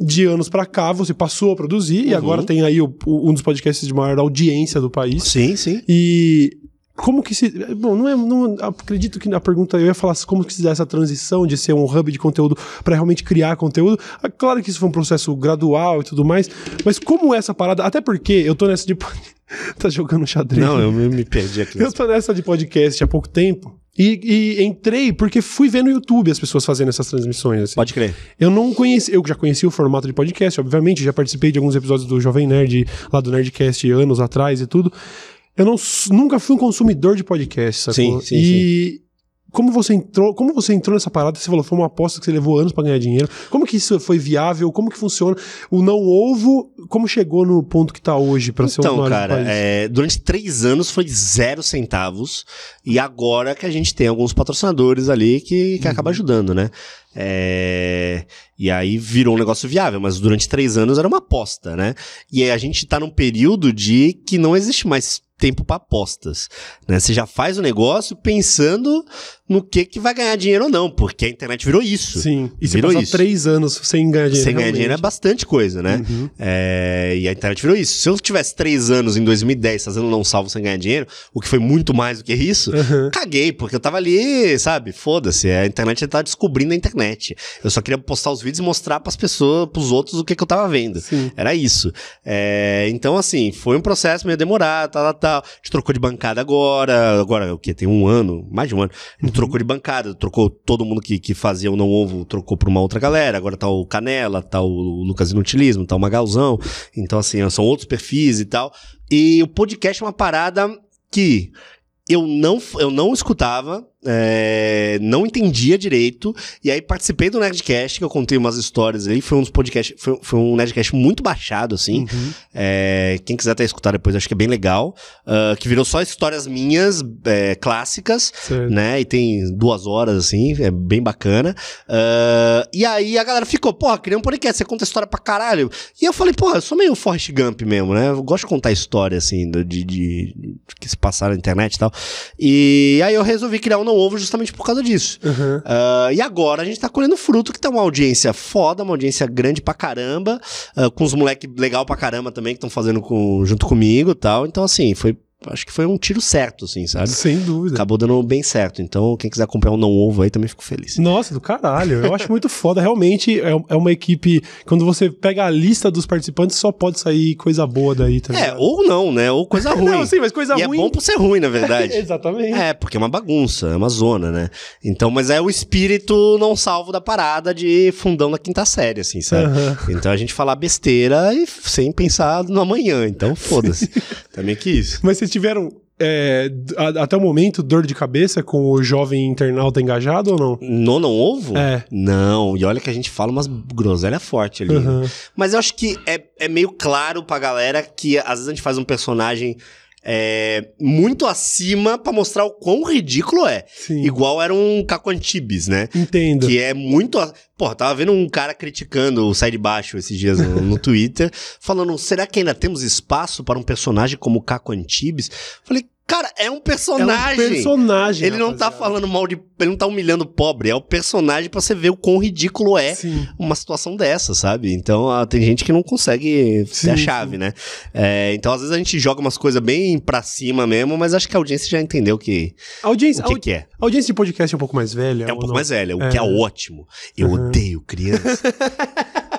de anos pra cá você passou a produzir e Uhum. agora tem aí o- o- um dos podcasts de maior audiência do país. Sim, sim. E como que se. Bom, não é. Não, acredito que na pergunta eu ia falar como que se dá essa transição de ser um hub de conteúdo para realmente criar conteúdo. Ah, Claro que isso foi um processo gradual e tudo mais, mas como é essa parada? Até porque eu tô nessa de. <laughs> tá jogando xadrez. Não, eu me perdi aqui. Eu tô nessa de podcast há pouco tempo. E, e entrei porque fui ver no YouTube as pessoas fazendo essas transmissões. assim. Pode crer. Eu não conheci, eu já conheci o formato de podcast, obviamente, já participei de alguns episódios do Jovem Nerd, lá do Nerdcast anos atrás e tudo. Eu não, nunca fui um consumidor de podcast, sacou? Sim, sim, E como você entrou, como você entrou nessa parada? Você falou, foi uma aposta que você levou anos pra ganhar dinheiro. Como que isso foi viável? Como que funciona? O não ovo, como chegou no ponto que tá hoje pra ser um dos Então, maiores do cara, país? é, durante três anos foi zero centavos. E agora que a gente tem alguns patrocinadores ali que, que Uhum. acaba ajudando, né? É, e aí virou um negócio viável, mas durante três anos era uma aposta, né? E aí a gente tá num período de que não existe mais tempo para apostas, né? Você já faz o negócio pensando no que que vai ganhar dinheiro ou não, porque a internet virou isso. Sim. E você virou passar isso. três anos sem ganhar dinheiro. Sem ganhar dinheiro é realmente. bastante coisa, né? Uhum. É, e a internet virou isso. Se eu tivesse três anos em 2010 fazendo não salvo sem ganhar dinheiro, o que foi muito mais do que isso, Uhum. caguei, porque eu tava ali, sabe? Foda-se, a internet tá descobrindo a internet. Eu só queria postar os vídeos e mostrar pras pessoas, pros outros, o que, que eu tava vendo. Sim. Era isso. É, então, assim, foi um processo meio demorado, tal, tal, tal. A gente trocou de bancada agora. Agora, o quê? Tem um ano, mais de um ano. A gente trocou de bancada, trocou todo mundo que, que fazia o não ovo, trocou pra uma outra galera. Agora tá o Canela, tá o Lucas Inutilismo, tá o Magalzão. Então, assim, são outros perfis e tal. E o podcast é uma parada que eu não, eu não escutava, é, não entendia direito, e aí participei do Nerdcast, que eu contei umas histórias ali, foi um dos podcasts, foi, foi um Nerdcast muito baixado, assim, Uhum. é, quem quiser até escutar depois, acho que é bem legal, ah, que virou só histórias minhas, é, clássicas, Certo. né, e tem duas horas, assim, é bem bacana, Ah, e aí a galera ficou, porra, criei um podcast, você conta história pra caralho, e eu falei, porra, eu sou meio Forrest Gump mesmo, né, eu gosto de contar história, assim, de, de, de que se passaram na internet e tal, e aí eu resolvi criar um Ovo justamente por causa disso. Uhum. Ah, e agora a gente tá colhendo fruto, que tá uma audiência foda, uma audiência grande pra caramba, ah, com os moleques legal pra caramba também, que estão fazendo com, junto comigo e tal. Então, assim, foi. Acho que foi um tiro certo, assim, sabe? Sem dúvida. Acabou dando bem certo. Então, quem quiser acompanhar um não ovo aí, também fico feliz. Nossa, do caralho. Eu acho muito foda. Realmente é, é uma equipe. Quando você pega a lista dos participantes, só pode sair coisa boa daí, tá É, ou não, né? Ou coisa <laughs> ruim. Não, sim, mas coisa e ruim. é bom por ser ruim, na verdade. <laughs> Exatamente. É, porque é uma bagunça, é uma zona, né? Então, mas é o espírito não salvo da parada de fundão da quinta série, assim, sabe? Aham. Então a gente falar besteira e sem pensar no amanhã. Então, foda-se. Também que isso. Mas vocês tiveram. é, a- até o momento, dor de cabeça com o jovem internauta engajado ou não? No não ovo? É. Não, e olha que a gente fala umas groselhas fortes ali. Uhum. Mas eu acho que é, é meio claro pra galera que às vezes a gente faz um personagem é, muito acima pra mostrar o quão ridículo é. Sim. Igual era um Caco Antibes, né? Entendo. Que é muito. a- Porra, tava vendo um cara criticando o Sai de Baixo esses dias no, no <laughs> Twitter, falando: será que ainda temos espaço para um personagem como o Caco Antibes? Falei, Cara, é um É personagem. um personagem. Ele não tá falando mal de. Ele não tá humilhando o pobre. É o personagem pra você ver o quão ridículo é Sim. uma situação dessa, sabe? Então ah, tem gente que não consegue Sim, ter a chave, né? É, então às vezes a gente joga umas coisas bem pra cima mesmo, mas acho que a audiência já entendeu que, A audiência, o que, a que é. a audiência de podcast é um pouco mais velha? É um ou pouco não? mais velha, o É. que é ótimo. Eu Uhum. odeio criança <laughs>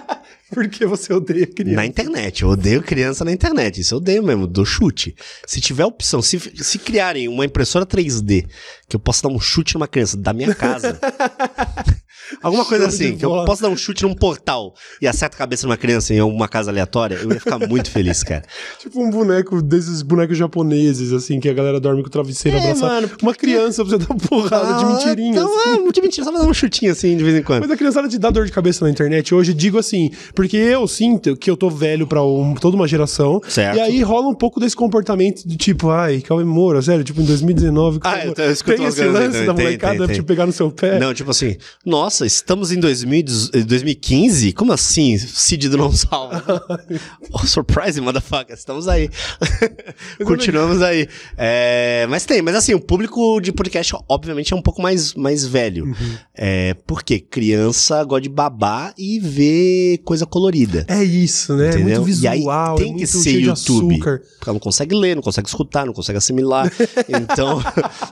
<laughs> Por que você odeia criança? na internet. Eu odeio criança na internet. Isso eu odeio mesmo, dou chute. Se tiver opção, se, se criarem uma impressora 3D que eu possa dar um chute numa criança da minha casa, <laughs> alguma coisa Show assim, que eu possa dar um chute num portal e acerta a cabeça de uma criança em alguma casa aleatória, eu ia ficar muito feliz, cara. <laughs> Tipo um boneco desses bonecos japoneses, assim, que a galera dorme com o travesseiro É, abraçado. mano, Uma criança pra você dar porrada de mentirinha. Então, assim. é, de mentira, só pra dar um chutinho assim de vez em quando. Mas a criançada te dá dor de cabeça na internet hoje, digo assim, porque eu sinto que eu tô velho pra um- toda uma geração. Certo. E aí rola um pouco desse comportamento de tipo, ai, Cauê Moura, sério, tipo em 2019. Ah, eu eu tem esse lance da molecada tem, tem. te pegar no seu pé. Não, tipo assim, nossa, estamos em 2010 2015? Como assim? Cid do não salva. <laughs> oh, surprise, motherfucker, estamos aí. <laughs> Continuamos aí. É, mas tem, mas assim, o público de podcast, obviamente, é um pouco mais, mais velho. Uhum. É, porque criança gosta de babar e ver coisa colorida. É isso, né? É Entendeu? muito E aí visual, tem é que muito ser YouTube. Porque ela não consegue ler, não consegue escutar, não consegue assimilar. <laughs> Então,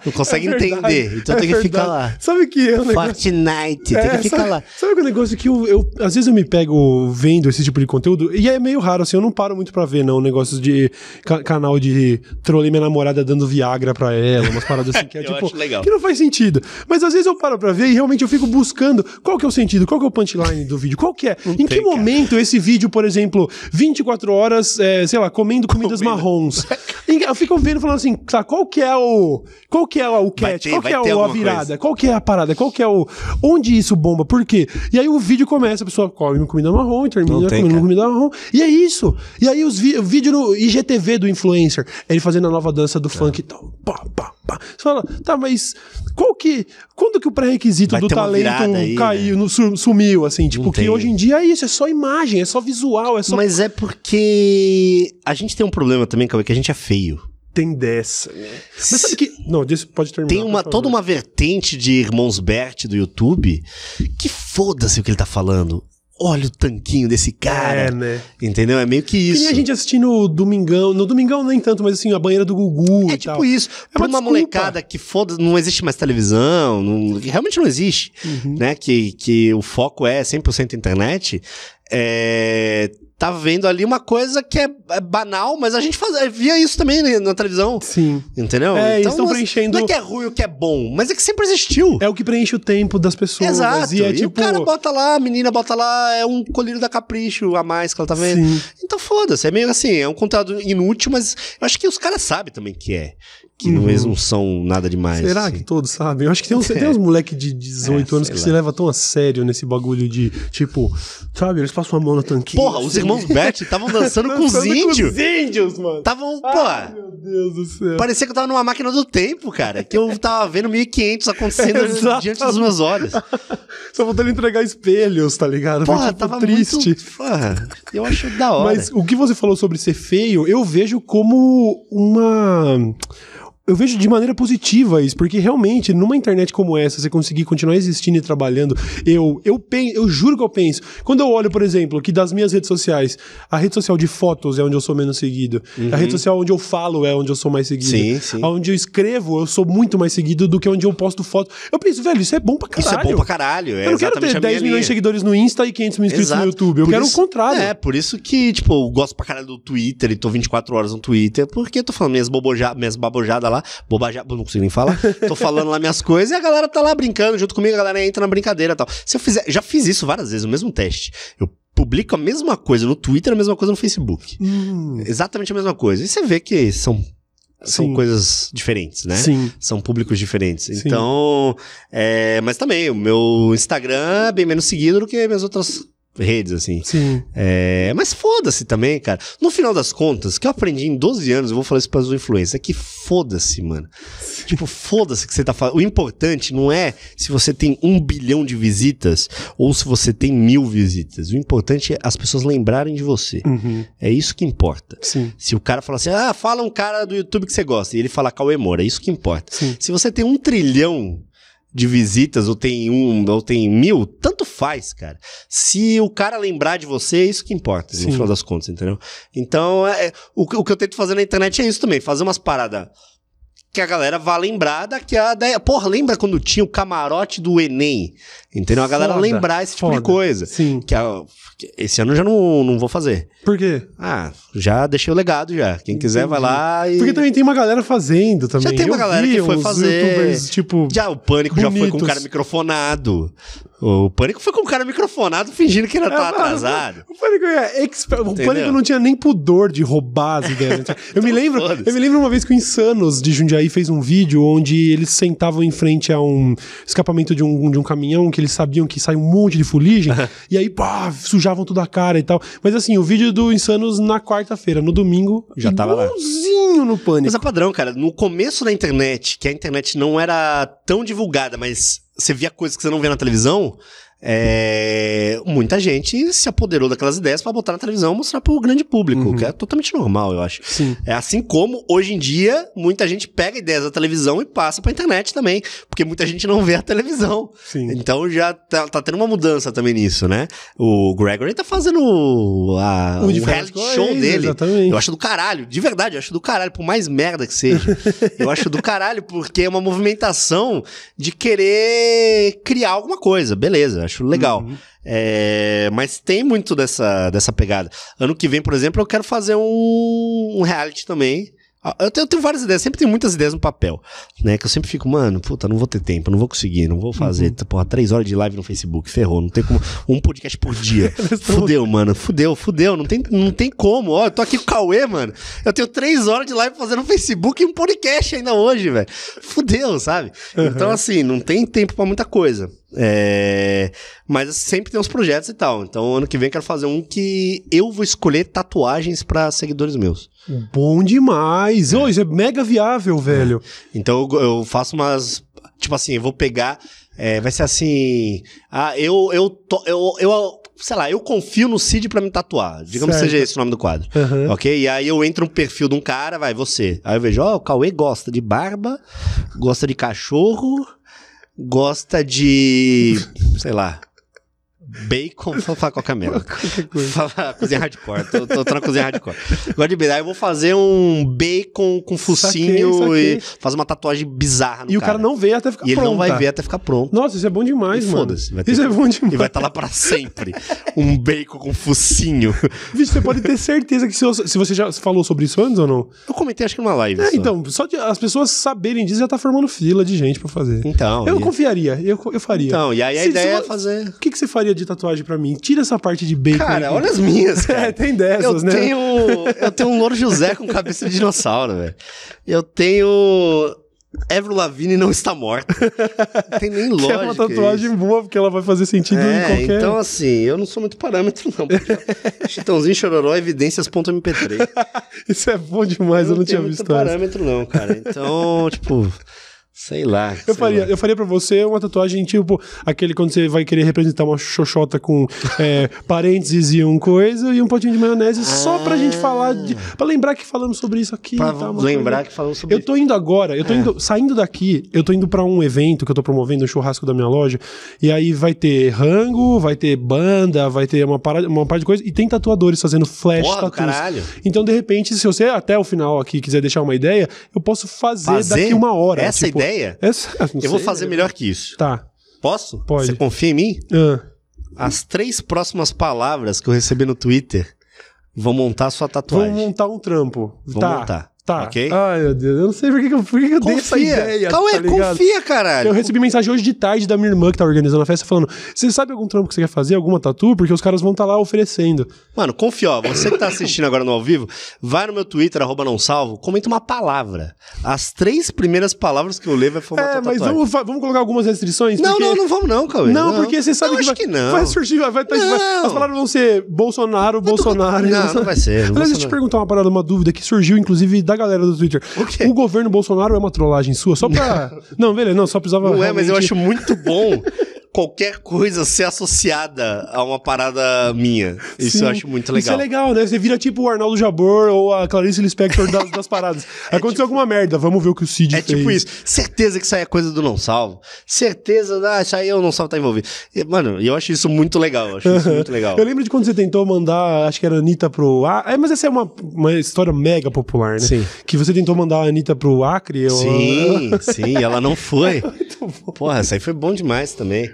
não consegue É entender. Então é tem que ficar verdade. lá. Sabe que é um negócio... Fortnite, tem É, que ficar sabe, lá. Sabe aquele negócio que eu, eu- Às vezes eu me pego vendo esse tipo de conteúdo, e é meio raro, assim, eu não paro muito pra ver, não. Negócios de ca- canal de trolei minha namorada dando Viagra pra ela, umas paradas assim que é <laughs> tipo. acho legal. Que não faz sentido. Mas às vezes eu paro pra ver e realmente eu fico buscando qual que é o sentido, qual que é o punchline do vídeo, qual que é. em que tem, cara. momento esse vídeo, por exemplo, 24 horas, é, sei lá, comendo comidas Comendo. marrons. <laughs> Eu fico vendo falando assim, tá, qual que é o. Qual que é o Vai ter- qual que é o, a virada? coisa. Qual que é a parada? Qual que é o. Onde isso bomba? Por quê? E aí o vídeo começa, a pessoa come comida marrom, termina Não tem, comendo cara. comida marrom. E é isso. E aí os vi- o vídeo no IGTV do influencer, ele fazendo a nova dança É. do funk e tal. Pá, pá, pá. Você fala, tá, mas qual que. Quando que o pré-requisito do talento aí, caiu, no- su- sumiu, assim? Tipo, que tem. hoje em dia é isso, é só imagem, é só visual, é só. Mas é porque a gente tem um problema também, Cauê, que a gente é feio. Tem dessa, né? Mas sabe que. Não, pode terminar. Tem uma, toda uma vertente de irmãos Bert do YouTube que foda-se o que ele tá falando. Olha o tanquinho desse cara. É, né? Entendeu? É meio que isso. nem a gente assistindo Domingão. No Domingão nem tanto, mas assim, a banheira do Gugu É e tipo tal. isso. É uma uma molecada que foda, não existe mais televisão, não- que realmente não existe, Uhum. né? Que, que o foco é 100% internet. É, tá vendo ali uma coisa que é, é banal, mas a gente faz, via isso também né, na televisão, Sim. entendeu? É, eles tão mas- preenchendo- Não é que é ruim ou que é bom, mas é que sempre existiu. É o que preenche o tempo das pessoas. Exato. E é o tipo. cara bota lá, a menina bota lá, é um colírio da Capricho a mais que ela tá vendo. Sim. Então foda-se, é meio assim, é um conteúdo inútil, mas eu acho que os caras sabem também que é. Que Uhum. eles não são nada demais. Será assim. que todos sabem? Eu acho que tem uns, <laughs> tem uns moleque de 18 É, anos que lá. se leva tão a sério nesse bagulho de, tipo, sabe, eles passam a mão na tanquinha. Porra, os assim. irmãos Bert estavam <laughs> dançando com os índios. os índios, mano. Estavam, Ai, pô. meu Deus do céu. Parecia que eu tava numa máquina do tempo, cara. Que eu tava vendo 1500 acontecendo <laughs> diante dos meus olhos. Só faltando entregar espelhos, tá ligado? Foi, Porra, tipo, tava triste. muito. Porra, eu acho da hora. Mas o que você falou sobre ser feio, eu vejo como uma. Eu vejo de maneira positiva isso, porque realmente, numa internet como essa, você conseguir continuar existindo e trabalhando, eu, eu, pen, eu juro que eu penso. Quando eu olho, por exemplo, que das minhas redes sociais, a rede social de fotos é onde eu sou menos seguido, a rede social onde eu falo é onde eu sou mais seguido, Sim, sim. onde eu escrevo eu sou muito mais seguido do que onde eu posto foto. Eu penso, velho, isso é bom pra Isso caralho. é bom pra caralho. É eu não quero ter a minha 10 milhões de seguidores no Insta e 500 mil inscritos no Exato. YouTube. Eu Por quero isso- o contrário. É, por isso que, tipo, eu gosto pra caralho do Twitter e tô 24 horas no Twitter, porque eu tô falando minhas, boboja, minhas babojadas lá, bobajada, não consigo nem falar, tô falando lá minhas coisas e a galera tá lá brincando junto comigo, a galera entra na brincadeira e tal. Se eu fizer, já fiz isso várias vezes, o mesmo teste. Eu publico a mesma coisa no Twitter, a mesma coisa no Facebook. Hum, Exatamente a mesma coisa. E você vê que são, são Sim. coisas diferentes, né? Sim. São públicos diferentes. Sim. Então, é, mas também, o meu Instagram é bem menos seguido do que minhas outras redes, assim. Sim. É, mas foda-se também, cara. No final das contas, o que eu aprendi em 12 anos, eu vou falar isso para os influencers, é que foda-se, mano. Tipo, foda-se que você tá falando. O importante não é se você tem um bilhão de visitas ou se você tem mil visitas. O importante é as pessoas lembrarem de você. Uhum. É isso que importa. Sim. Se o cara fala assim, ah, fala um cara do YouTube que você gosta, e ele fala Cauê Moura, é isso que importa. Sim. Se você tem um trilhão de visitas, ou tem um, ou tem mil, tanto faz, cara. Se o cara lembrar de você, é isso que importa, Sim. no final das contas, entendeu? Então, é, o, que- o que eu tento fazer na internet é isso também, fazer umas paradas que a galera vá lembrar daqui a... Da, porra, lembra quando tinha o camarote do Enem? Entendeu? A galera Foda, lembrar esse tipo foda. de coisa. Sim. Que a- que esse ano eu já não, não vou fazer. Por quê? Ah, já deixei o legado já. Quem quiser vai lá e... Porque também tem uma galera fazendo também. Já tem uma Eu galera que foi fazer. tipo, Já, o Pânico já foi com bonitos. cara microfonado. O Pânico foi com um cara microfonado fingindo que ele tava É, atrasado. O Pânico, é expert- o? Pânico não tinha nem pudor de roubar as ideias. né? <laughs> Eu me lembro, eu me lembro uma vez que o Insanos de Jundiaí fez um vídeo onde eles sentavam em frente a um escapamento de um, de um caminhão que eles sabiam que sai um monte de fuligem <laughs> e aí pá, sujavam toda a cara e tal. Mas assim, o vídeo do Insanos na quarta-feira, no domingo, Já tava lá. no Pânico. Mas é padrão, cara. No começo da internet, que a internet não era tão divulgada, mas você via coisas que você não vê na televisão, é, muita gente se apoderou daquelas ideias pra botar na televisão e mostrar pro grande público, Uhum. que é totalmente normal, eu acho. Sim. É assim como, hoje em dia, muita gente pega ideias da televisão e passa pra internet também, porque muita gente não vê a televisão. Sim. Então já tá, tá tendo uma mudança também nisso, né? O Gregory tá fazendo o, a, O o, reality show dele. exatamente. Eu acho do caralho, de verdade, eu acho do caralho, por mais merda que seja. <laughs> eu acho do caralho, porque é uma movimentação de querer criar alguma coisa, beleza, acho legal. Uhum. É, mas tem muito dessa, dessa pegada. Ano que vem, por exemplo, eu quero fazer um, um reality também. Ah, Eu tenho, eu tenho várias ideias, sempre tenho muitas ideias no papel, né? Que eu sempre fico, mano, puta, não vou ter tempo, não vou conseguir, não vou fazer, Uhum. porra, três horas de live no Facebook, ferrou, não tem como, um podcast por dia. <laughs> fudeu, mano, fudeu, fudeu, não tem, não tem como, ó, eu tô aqui com o Cauê, mano, eu tenho três horas de live fazendo no Facebook e um podcast ainda hoje, velho, fudeu, sabe? Então, assim, não tem tempo pra muita coisa. É, mas sempre tem uns projetos e tal. Então, ano que vem eu quero fazer um que eu vou escolher tatuagens pra seguidores meus. Bom demais. Ô, isso é mega viável, velho. Então eu, faço umas. Tipo assim, eu vou pegar. é, vai ser assim. Ah, eu, eu, to- eu, eu. Sei lá, eu confio no Cid pra me tatuar. Digamos Certo. que seja esse o nome do quadro. Aham. Ok? E aí eu entro no perfil de um cara, vai, você. Aí eu vejo, ó, o Cauê gosta de barba, gosta de cachorro, gosta de. sei lá. Bacon, vou falar qualquer merda. <laughs> Cozinha hardcore, tô, tô, tô na cozinha hardcore. Gosto de bacon, eu vou fazer um bacon com focinho Saquei, e fazer uma tatuagem bizarra no E o cara não vê até ficar E ele pronta. não vai ver até ficar pronto. Nossa, isso é bom demais, E mano. foda-se, Isso é bom demais. E vai estar lá pra sempre. Um bacon com focinho. <laughs> Vixe, você pode ter certeza que se, eu- se você já falou sobre isso antes ou não. Eu comentei acho que numa live. É, só. então, só de as pessoas saberem disso já tá formando fila de gente pra fazer. Então, eu e- confiaria, eu, eu faria. Então, e aí a Se- ideia se- é fazer. O que, que você faria de tatuagem pra mim? Tira essa parte de bacon. Cara, olha as minhas, <laughs> cara. É, tem dessas, eu né? Tenho, eu tenho um louro José com cabeça de dinossauro, velho. Eu tenho. Avril Lavigne não está morta. Não tem nem <laughs> Que lógica. é uma tatuagem isso. boa, porque ela vai fazer sentido em É, qualquer... então assim, eu não sou muito parâmetro, não. <laughs> Chitãozinho, Chororó, evidências.mp3. Isso é bom demais, eu não, tinha tenho visto muito essa. parâmetro, não, cara. Então, tipo, sei lá. Eu sei faria, lá. eu faria pra você uma tatuagem tipo aquele quando você vai querer representar uma xoxota com é, <laughs> parênteses e um coisa e um potinho de maionese só pra gente falar de. Pra lembrar que falamos sobre isso aqui. Pra uma lembrar coisa. que falamos sobre Eu tô indo agora, eu tô indo, saindo daqui, eu tô indo pra um evento que eu tô promovendo, um churrasco da minha loja, e aí vai ter rango, vai ter banda, vai ter uma parada, uma parte de coisa, e tem tatuadores fazendo flash Porra caralho. Então, de repente, se você até o final aqui quiser deixar uma ideia, eu posso fazer, Fazer daqui uma hora. essa tipo, ideia? Essa, não Eu vou sei, fazer né? melhor que isso. Tá. Posso? Pode. Você confia em mim? Ah, As três próximas palavras que eu recebi no Twitter vão montar sua tatuagem. vamos montar um trampo. Vamos tá. montar. Tá. Ok? Ai, meu Deus. Eu não sei por que, eu, por que eu dei essa ideia. Cauê, tá ligado? confia, caralho. Eu recebi mensagem hoje de tarde da minha irmã que tá organizando a festa falando: Você sabe algum trampo que você quer fazer? Alguma tatu? Porque os caras vão estar lá oferecendo. Mano, confia, ó. Você que tá assistindo agora no ao vivo, vai no meu Twitter, arroba não salvo, comenta uma palavra. As três primeiras palavras que eu ler vai formar É, mas vamos, vamos colocar algumas restrições? Não, porque... não, não vamos não, Cauê. Não, porque você sabe Eu que, vai, que não. vai surgir, vai, vai, vai- Não. as palavras vão ser Bolsonaro, Bolsonaro. Não, não vai ser. Não Aliás, deixa eu te perguntar uma parada, uma dúvida que surgiu, inclusive, da galera do Twitter. O quê? O governo Bolsonaro é uma trollagem sua? Só pra. não, beleza, não, só precisava. Não é, mas eu realmente- acho muito bom qualquer coisa ser associada a uma parada minha. Isso Sim. eu acho muito Isso legal. é legal, né? Você vira tipo o Arnaldo Jabor ou a Clarice Lispector das, das paradas. <laughs> Aconteceu alguma merda, vamos ver o que o Cid É fez. tipo isso. Certeza que isso aí é coisa do não salvo. Certeza, ah, isso aí eu não salvo tá envolvido. E, mano, eu acho isso muito legal. Eu acho isso muito <laughs> legal. Eu lembro de quando você tentou mandar, acho que era a Anitta pro. É, mas essa é uma, uma história mega popular, né? Sim. Que você tentou mandar a Anitta pro Acre. eu- Sim, <laughs> sim, ela não foi. Porra, isso aí foi bom demais também.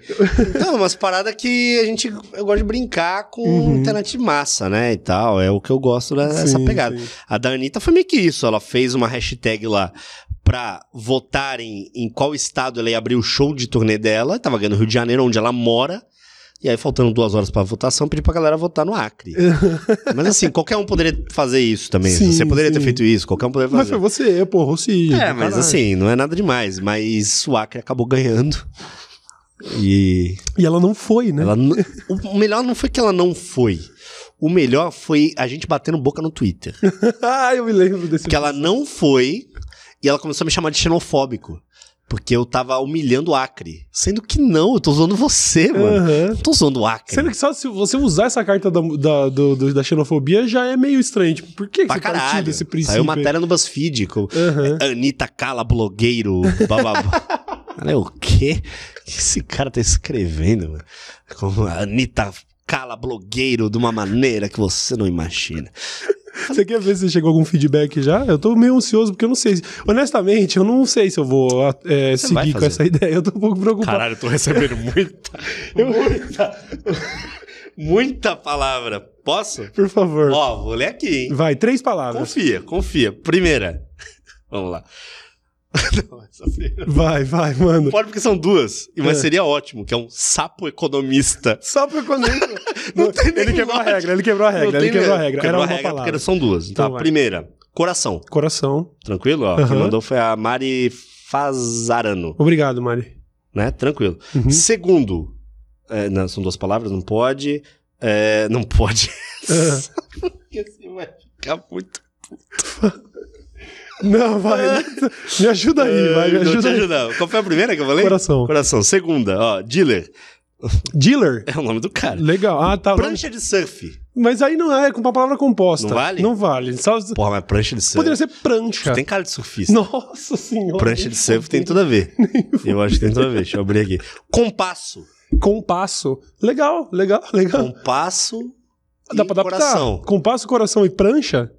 Então, umas paradas que a gente. Eu gosto de brincar com internet de massa, né? E tal. É o que eu gosto dessa Sim, pegada. sim. A da Anitta foi meio que isso. Ela fez uma hashtag lá pra votarem em qual estado ela ia abrir o show de turnê dela. Tava ganhando no Rio de Janeiro, onde ela mora. E aí, faltando duas horas pra votação, pedi pra galera votar no Acre. <laughs> Mas assim, qualquer um poderia fazer isso também. Sim, Você poderia ter sim. feito isso, qualquer um poderia Mas fazer. foi você, porra, o Cid. É, mas caralho. assim, não é nada demais. Mas o Acre acabou ganhando. E E ela não foi, né? o melhor não foi que ela não foi. O melhor foi a gente batendo boca no Twitter. <laughs> ah, eu me lembro desse. Porque ela não foi e ela começou a me chamar de xenofóbico. Porque eu tava humilhando o Acre. Sendo que não, eu tô usando você, mano. Não tô usando o Acre. Sendo que só se você usar essa carta da, da, do- do- da xenofobia já é meio estranho. Tipo, por que, que Pra você partiu caralho. desse princípio? Saiu matéria no BuzzFeed com Aham. Anitta Cala, blogueiro, bababá. Olha <laughs> o quê? Esse cara tá escrevendo, mano? Como Anitta Cala, blogueiro, de uma maneira que você não imagina. Você quer ver se chegou algum feedback já? Eu tô meio ansioso porque eu não sei. se- Honestamente, eu não sei se eu vou é, seguir com essa ideia. Eu tô um pouco preocupado. Caralho, eu tô recebendo muita, <laughs> muita, muita palavra. Posso? Por favor. Ó, vou ler aqui, hein? Vai, três palavras. Confia, confia. Primeira. Vamos lá. <laughs> Não, essa primeira. Vai, vai, mano. Pode porque são duas, mas É. seria ótimo, que é um sapo economista. Só pra quando. Não tem ele quebrou a lógica. regra, ele quebrou a Não regra, ele quebrou a regra. Quebrou Era a regra palavra. porque são duas. Então Então, a primeira, coração. Coração. Tranquilo? Ó, Quem Aham. mandou foi a Mari Fazarano, Obrigado, Mari. né? Tranquilo. Uhum. Segundo, é, não, são duas palavras, não pode. é, não pode. Porque assim vai ficar muito. Não, vai. me ajuda aí, vai, me te ajuda aí. ajudar. Qual foi a primeira que eu falei? Coração. Coração. Segunda, ó, dealer. Dealer? É o nome do cara. Legal. Ah, tá. Prancha de surf. Mas aí não é com uma palavra composta. Não vale? Não vale. Só... Porra, mas prancha de surf. Poderia ser prancha. Tem cara de surfista. Nossa senhora. Prancha de surf tem tudo a ver. Eu acho que tem tudo a ver. Deixa eu abrir aqui. Compasso. Compasso. Legal, legal, legal. Compasso. Dá pra adaptar. Coração. Compasso, coração e prancha?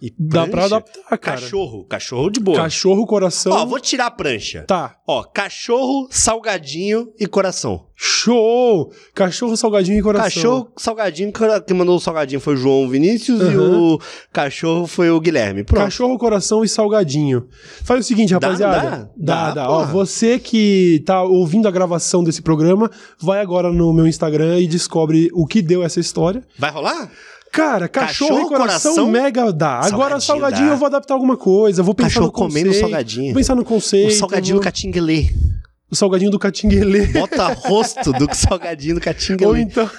E Dá pra adaptar, cara. Cachorro. Cachorro de boa. Cachorro, coração. Ó, vou tirar a prancha. Tá. Ó, cachorro, salgadinho e coração. Show! Cachorro, salgadinho e coração. Cachorro, salgadinho. Quem mandou o salgadinho foi o João Vinícius e Aham. o cachorro foi o Guilherme. Pronto. Cachorro, coração e salgadinho. Faz o seguinte, rapaziada. dá? Dá, Dá, dá. Ó, você que tá ouvindo a gravação desse programa, vai agora no meu Instagram e descobre o que deu essa história. Vai rolar? Cara, cachorro, Cachorro, e coração, coração, mega dá. Agora salgadinho salgadinho dá. eu vou adaptar alguma coisa, vou pensar Cachorro no comendo conceito, salgadinho. Vou pensar no conceito. O salgadinho vou- do catinguelê. o salgadinho do catinguelê. Bota rosto do salgadinho do <laughs> Ou catinguelê. então,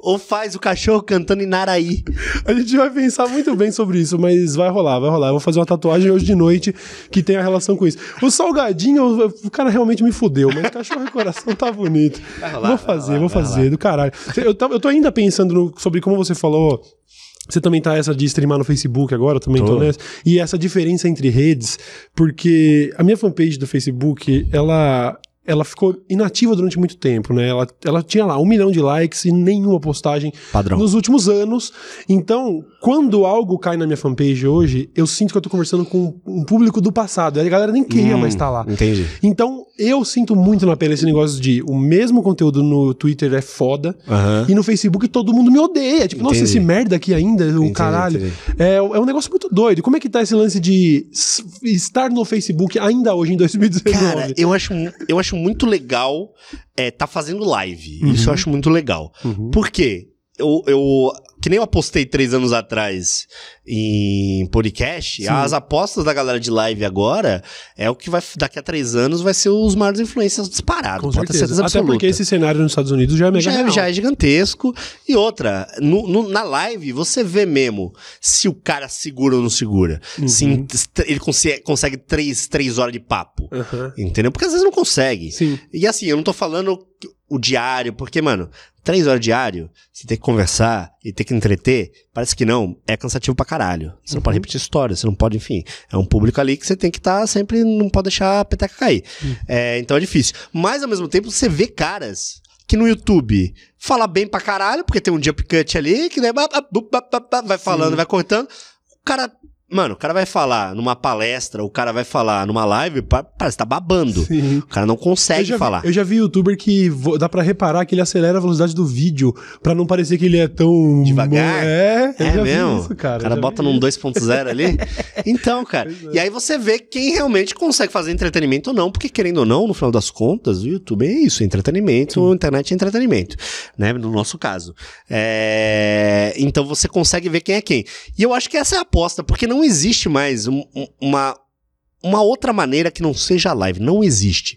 Ou faz o cachorro cantando em Naraí. a gente vai pensar muito bem sobre isso, mas vai rolar, vai rolar. Eu vou fazer uma tatuagem hoje de noite que tem a relação com isso. O salgadinho, o cara realmente me fudeu, mas cachorro e coração tá bonito. Vai rolar, vou vai fazer, rolar, vou vai fazer, rolar. do caralho. Eu, tô- eu tô ainda pensando no- sobre como você falou. Você também tá essa de streamar no Facebook agora, eu também tô, Tô. nessa. E essa diferença entre redes, porque a minha fanpage do Facebook, ela ela ficou inativa durante muito tempo, né? Ela, ela tinha lá um milhão de likes e nenhuma postagem Padrão. nos últimos anos. Então, quando algo cai na minha fanpage hoje, eu sinto que eu tô conversando com um público do passado. A galera nem queria Hum, mais estar lá. Entendi. Então, eu sinto muito na pele esse negócio de o mesmo conteúdo no Twitter é foda Aham. e no Facebook todo mundo me odeia. Tipo, nossa, Entendi. esse merda aqui ainda, o Entendi, caralho. entendi. É, é um negócio muito doido. Como é que tá esse lance de estar no Facebook ainda hoje, em 2019? Cara, eu acho, eu acho muito legal é, tá fazendo live. Isso eu acho muito legal. Uhum. Por quê? Eu, eu, que nem eu apostei três anos atrás em podcast, Sim. as apostas da galera de live agora é o que vai, daqui a três anos, vai ser os maiores influencias disparados. Com certeza. certeza Até porque esse cenário nos Estados Unidos já é mega já, é- real. já é gigantesco. E outra, no- no- na live você vê mesmo se o cara segura ou não segura. Se Uhum. em- ele consegue, consegue três, três horas de papo. Aham. Entendeu? Porque às vezes não consegue. Sim. E assim, eu não tô falando o diário, porque, mano, três horas diário, você tem que conversar e ter que entreter, parece que não, é cansativo pra caralho. Você não pode Uhum. repetir história, você não pode, enfim. É um público ali que você tem que estar sempre, não pode deixar a peteca cair. Uhum. É, então é difícil. Mas ao mesmo tempo, você vê caras que no YouTube fala bem pra caralho, porque tem um jump cut ali, que ba- vai falando, Sim. vai cortando. O cara. Mano, o cara vai falar numa palestra, o cara vai falar numa live, pa- parece que tá babando. Sim. O cara não Eu consegue vi, falar. eu já vi youtuber que vo- dá pra reparar que ele acelera a velocidade do vídeo pra não parecer que ele é tão. Devagar? É, eu É mesmo? vi isso, cara. O cara bota vi num isso. 2.0 ali. <laughs> Então, cara. É. E aí você vê quem realmente consegue fazer entretenimento ou não, porque querendo ou não, no final das contas, o YouTube é isso, entretenimento, a internet é entretenimento, né? No nosso caso. É, Então você consegue ver quem é quem. E eu acho que essa é a aposta, porque não existe mais um- um- uma, uma outra maneira que não seja live. Não existe.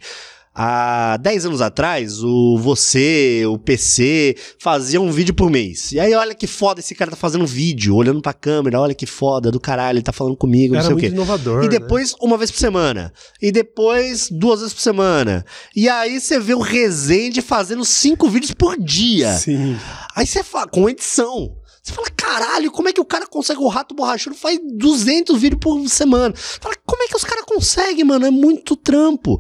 Há 10 anos atrás, o você, o PC, faziam um vídeo por mês. E aí, olha que foda esse cara tá fazendo vídeo, olhando pra câmera, olha que foda do caralho, ele tá falando comigo, não Era sei o quê. inovador. E né? depois, uma vez por semana. E depois, duas vezes por semana. E aí, você vê o Resende fazendo cinco vídeos por dia. Sim. Aí você fala, com edição. Você fala, caralho, como é que o cara consegue? O Rato Borrachudo faz 200 vídeos por semana. Fala, como é que os caras conseguem, mano? É muito trampo.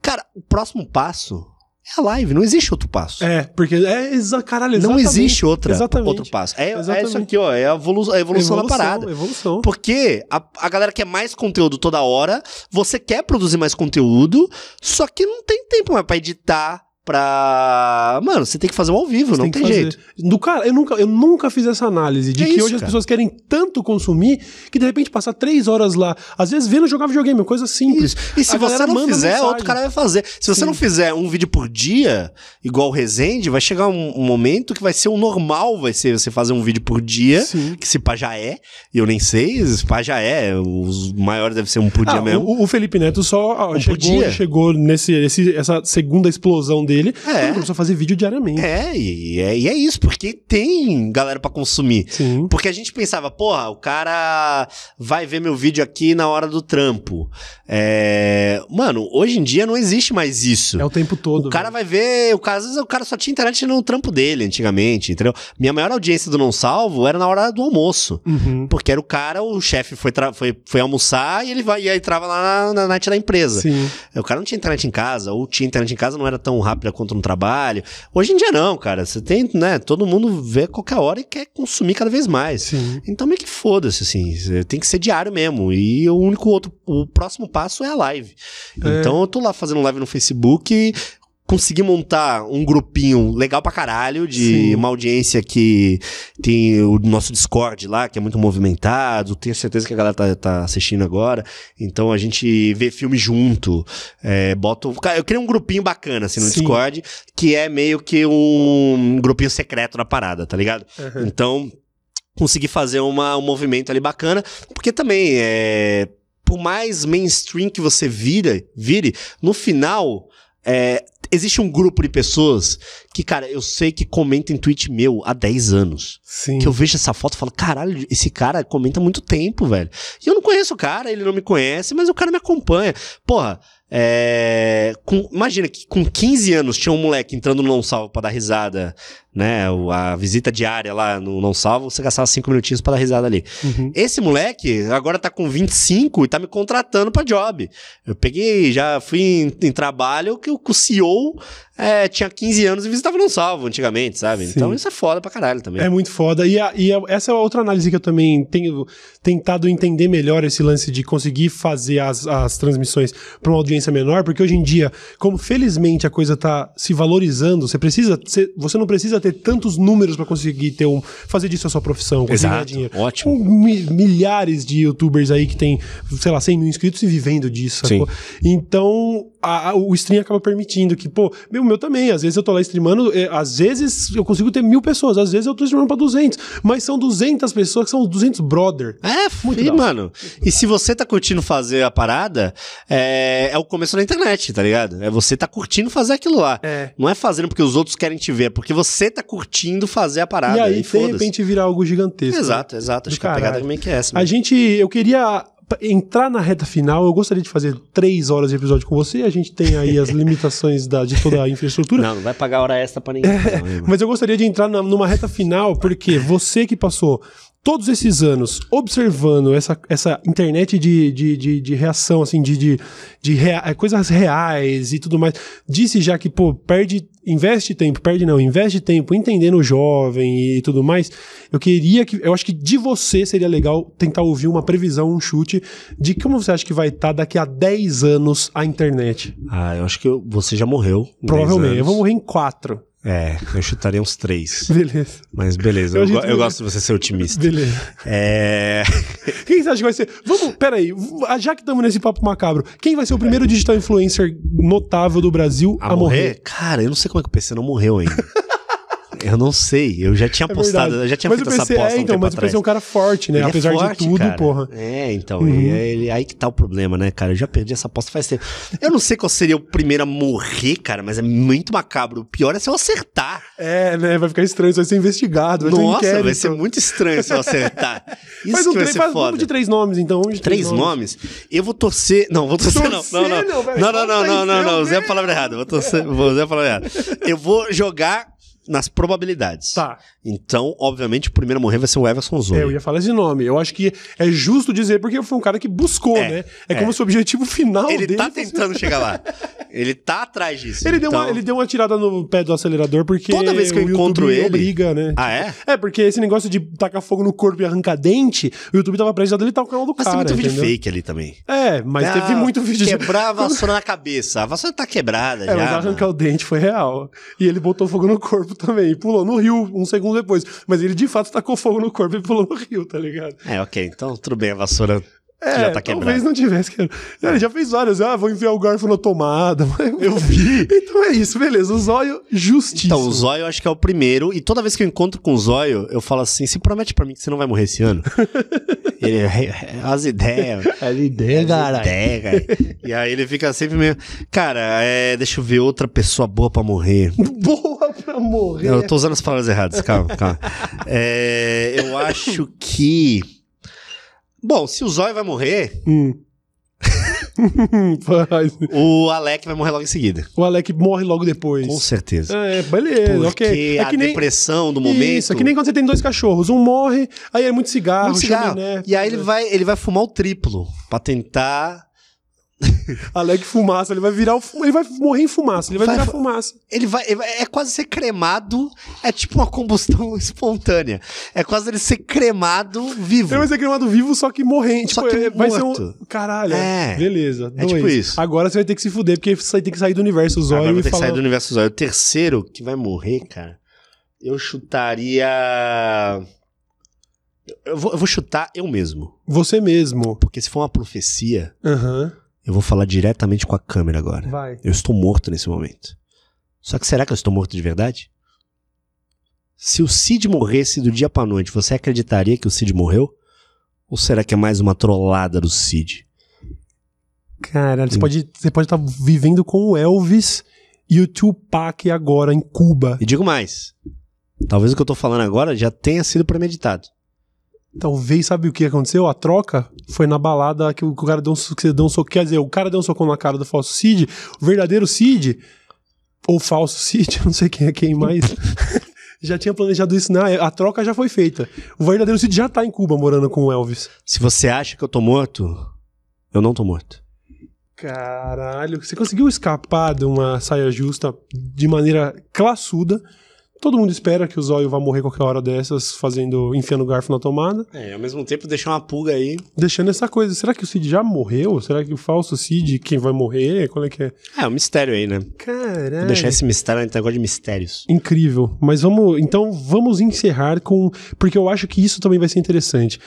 Cara, o próximo passo é a live, não existe outro passo. É, porque é exa caralho, não existe outra, Exatamente. outro passo. É, é isso aqui, ó, é a, evolu a evolução, da parada. Evolução. Porque a, a galera quer mais conteúdo toda hora, você quer produzir mais conteúdo, só que não tem tempo mais pra editar, pra. Mano, você tem que fazer um ao vivo, Você não tem tem, jeito. Do cara, eu nunca, eu nunca fiz essa análise de É que isso, hoje as cara. pessoas querem tanto consumir que de repente passar três horas lá, às vezes vendo jogar videogame, coisa simples. E se A você não fizer, mensagem. outro cara vai fazer. Se você Sim. não fizer um vídeo por dia, igual o Resende, vai chegar um, um momento que vai ser o normal, vai ser você fazer um vídeo por dia, Sim. que se pá já é, e eu nem sei, se pá já é, os maiores deve ser um por dia Ah, mesmo. o, o Felipe Neto só Um chegou, chegou nesse, esse- essa segunda explosão dele. É. ele começou a fazer vídeo diariamente. É, e é, e é isso, porque tem galera pra consumir. Sim. Porque a gente pensava, porra, o cara vai ver meu vídeo aqui na hora do trampo. É... Mano, hoje em dia não existe mais isso. É o tempo todo. O cara velho. vai ver, o cara, às vezes o cara só tinha internet no trampo dele antigamente, entendeu? Minha maior audiência do Não Salvo era na hora do almoço. Uhum. Porque era o cara, o chefe foi, foi, foi almoçar e ele vai, e aí entrava lá na, na net da empresa. Sim. O cara não tinha internet em casa, ou tinha internet em casa, não era tão rápida quanto no trabalho. Hoje em dia não, cara. Você tem, né? Todo mundo vê a qualquer hora e quer consumir cada vez mais. Sim. Então meio que foda-se, assim. Tem que ser diário mesmo. E o único outro, o próximo passo é a live. É. Então eu tô lá fazendo live no Facebook. Consegui montar um grupinho legal pra caralho de Sim. uma audiência que tem o nosso Discord lá, que é muito movimentado. Tenho certeza que a galera tá, tá assistindo agora. Então a gente vê filme junto. É, boto. Eu criei um grupinho bacana assim no Sim. Discord, que é meio que um grupinho secreto na parada, tá ligado? Uhum. Então, consegui fazer uma, um movimento ali bacana, porque também é. Por mais mainstream que você vira, vire, no final, é, existe um grupo de pessoas que, cara, eu sei que comenta em tweet meu há 10 anos. Sim. Que eu vejo essa foto e falo, caralho, esse cara comenta há muito tempo, velho. E eu não conheço o cara, ele não me conhece, mas o cara me acompanha. Porra, é, com- imagina que com 15 anos tinha um moleque entrando no não salvo pra dar risada né? A visita diária lá no Não Salvo, você gastava cinco minutinhos pra dar risada ali. Uhum. Esse moleque agora tá com 25 e tá me contratando pra job. Eu peguei, já fui em, em trabalho que o, CEO é, tinha 15 anos e visitava Não Salvo antigamente, sabe? Sim. Então isso é foda pra caralho também. É muito foda. E, a- e a- essa é outra análise que eu também tenho tentado entender melhor esse lance de conseguir fazer as, as transmissões para uma audiência menor, porque hoje em dia, como felizmente a coisa tá se valorizando, você precisa, você, você não precisa ter tantos números para conseguir ter um, fazer disso a sua profissão, conseguir ganhar Exato, dinheiro. ótimo. Com mi- milhares de youtubers aí que tem, sei lá, 100 mil inscritos e vivendo disso. Então, a- a- o stream acaba permitindo que, pô, meu, meu também, às vezes eu tô lá streamando, é, às vezes eu consigo ter mil pessoas, às vezes eu tô streamando pra 200, mas são 200 pessoas que são 200 brother. É, Muito e, mano. E se você tá curtindo fazer a parada, é, é o começo da internet, tá ligado? É você tá curtindo fazer aquilo lá. É. Não é fazendo porque os outros querem te ver, é porque você tá curtindo fazer a parada. e aí, de foda-se. repente, vira algo gigantesco. Exato, exato. Acho Do que a pegada também que é essa. A né? gente, eu queria entrar na reta final, eu gostaria de fazer três horas de episódio com você, a gente tem aí as <laughs> limitações da, de toda a infraestrutura, Não, não vai pagar hora extra pra ninguém. mano. Mas eu gostaria de entrar na- numa reta final, porque você que passou todos esses anos observando essa, essa internet de, de, de, de reação, assim, de, de, de rea- é, coisas reais e tudo mais, disse já que, pô, perde, investe tempo, perde não, investe tempo entendendo o jovem e tudo mais. Eu queria que, eu acho que de você seria legal tentar ouvir uma previsão, um chute de como você acha que vai estar daqui a 10 anos a internet. Ah, eu acho que eu- você já morreu. com 10 Provavelmente. Eu vou morrer em 4. É, eu chutaria uns três. Beleza. Mas beleza, Eu eu, eu gosto de você ser otimista. Beleza. É. <laughs> Quem você acha que vai ser? Vamos, peraí, v- já que estamos nesse papo macabro, quem vai ser o primeiro digital influencer notável do Brasil a, A morrer? morrer? Cara, eu não sei como é que o PC não morreu ainda. <laughs> eu não sei. Eu já tinha É apostado, eu já tinha mas feito essa PC, aposta é, um então, tempo mas o PC é atrás. um cara forte, né? Ele é Apesar forte, de tudo, cara. porra. É, então, Uhum. e ele- aí que tá o problema, né, cara? Eu já perdi essa aposta faz tempo. Eu não sei qual seria o primeiro a morrer, cara, mas é muito macabro. O pior é se eu acertar. É, né? Vai ficar estranho, vai ser investigado, vai ter um Nossa, vai ser muito estranho se eu acertar. <laughs> Isso Faz um que vai três, ser faz, foda. vamos de três nomes, então. Vamos de Três nomes? Eu vou torcer. Não, vou torcer, não. Torcer, Não, não. não. Não, não, não, não, não, não. Usei a palavra errada. Vou, torcer, vou usar a palavra errada. Eu vou jogar nas probabilidades. Tá. Então, obviamente, o primeiro a morrer vai ser o Everson Zoe. É, eu ia falar esse nome. Eu acho que é justo dizer, porque foi um cara que buscou, É, né? É, é. como se o objetivo final Ele dele tá fosse- tentando chegar lá. <laughs> Ele tá atrás disso. Ele, deu uma, Então- ele deu uma tirada no pé do acelerador porque Toda vez que eu encontro ele- obriga, né? Ah, é? É, porque esse negócio de tacar fogo no corpo e arrancar dente, o YouTube tava a deletar o canal do Mas cara. tem muito vídeo entendeu? fake ali também. É, mas Ah, teve muito vídeo de. Quebrar a vassoura <laughs> na cabeça. A vassoura tá quebrada É, já. mas mano. arrancar o dente foi real. E ele botou fogo no corpo também. E pulou no rio um segundo depois. Mas ele de fato tacou fogo no corpo e pulou no rio, tá ligado? É, ok. Então, tudo bem. A vassoura É, já tá quebrada. talvez não tivesse. que- Ele já fez várias. Ah, vou enfiar o garfo na tomada. <laughs> Eu vi. Então é isso, beleza. O zóio, justiça. Então, o Zóio eu acho que é o primeiro. E toda vez que eu encontro com o Zóio, eu falo assim: se promete pra mim que você não vai morrer esse ano. <laughs> ele, "É, é, as ideias. É ideia, As ideias, cara. E aí ele fica sempre meio. Cara, é, deixa eu ver outra pessoa boa pra morrer. <laughs> Boa pra morrer. Eu tô usando as palavras erradas, calma, calma. É, eu acho que. Bom, se o Zóio vai morrer, Hum. <laughs> Faz. o Alec vai morrer logo em seguida. O Alec morre logo depois. Com certeza. É, beleza, Porque ok. É a que nem. depressão do momento. Isso, é que nem quando você tem dois cachorros. Um morre, aí é muito cigarro, Muito cigarro. chaminé. E aí ele vai, ele vai fumar o triplo pra tentar. <laughs> Alec fumaça, ele vai virar o ele vai morrer em fumaça, ele vai, Vai- virar fumaça. Ele vai, ele vai- É quase ser cremado. É tipo uma combustão <laughs> espontânea. É quase ele ser cremado vivo. Ele vai ser queimado vivo, só que morrente. Só Tipo, que é- vai ser um. Caralho, É. beleza. É dois. tipo isso. Agora você vai ter que se fuder, porque você vai ter que sair do universo Agora zóio vai e ter que falar. sair do universo zóio. O terceiro que vai morrer, cara. Eu chutaria. Eu vou, eu vou chutar eu mesmo. Você mesmo. Porque se for uma profecia, Aham. Eu vou falar diretamente com a câmera agora. Vai. Eu estou morto nesse momento. Só que será que eu estou morto de verdade? Se o Cid morresse do dia pra noite, você acreditaria que o Cid morreu? Ou será que é mais uma trollada do Cid? Caralho, você pode você pode estar vivendo com o Elvis e o Tupac agora em Cuba. E digo mais. Talvez o que eu tô falando agora já tenha sido premeditado. Talvez, sabe o que aconteceu? A troca foi na balada que o cara deu um, que deu um soco. Quer dizer, o cara deu um socão na cara do falso Cid. O verdadeiro Cid, ou falso Cid, <laughs> não sei quem é quem mais, <laughs> Já tinha planejado isso, né? A troca já foi feita. O verdadeiro Cid já tá em Cuba morando com o Elvis. Se você acha que eu tô morto, eu não tô morto. Caralho, você conseguiu escapar de uma saia justa de maneira classuda. Todo mundo espera que o Zóio vá morrer qualquer hora dessas, fazendo, enfiando o garfo na tomada. É, ao mesmo tempo deixar uma pulga aí. Deixando essa coisa. Será que o Cid já morreu? Será que o falso Cid, quem vai morrer? Qual é que é? É, um mistério aí, né? Caralho. Vou deixar esse mistério, a gente gosta de mistérios. Incrível. Mas vamos. Então vamos encerrar com. Porque eu acho que isso também vai ser interessante.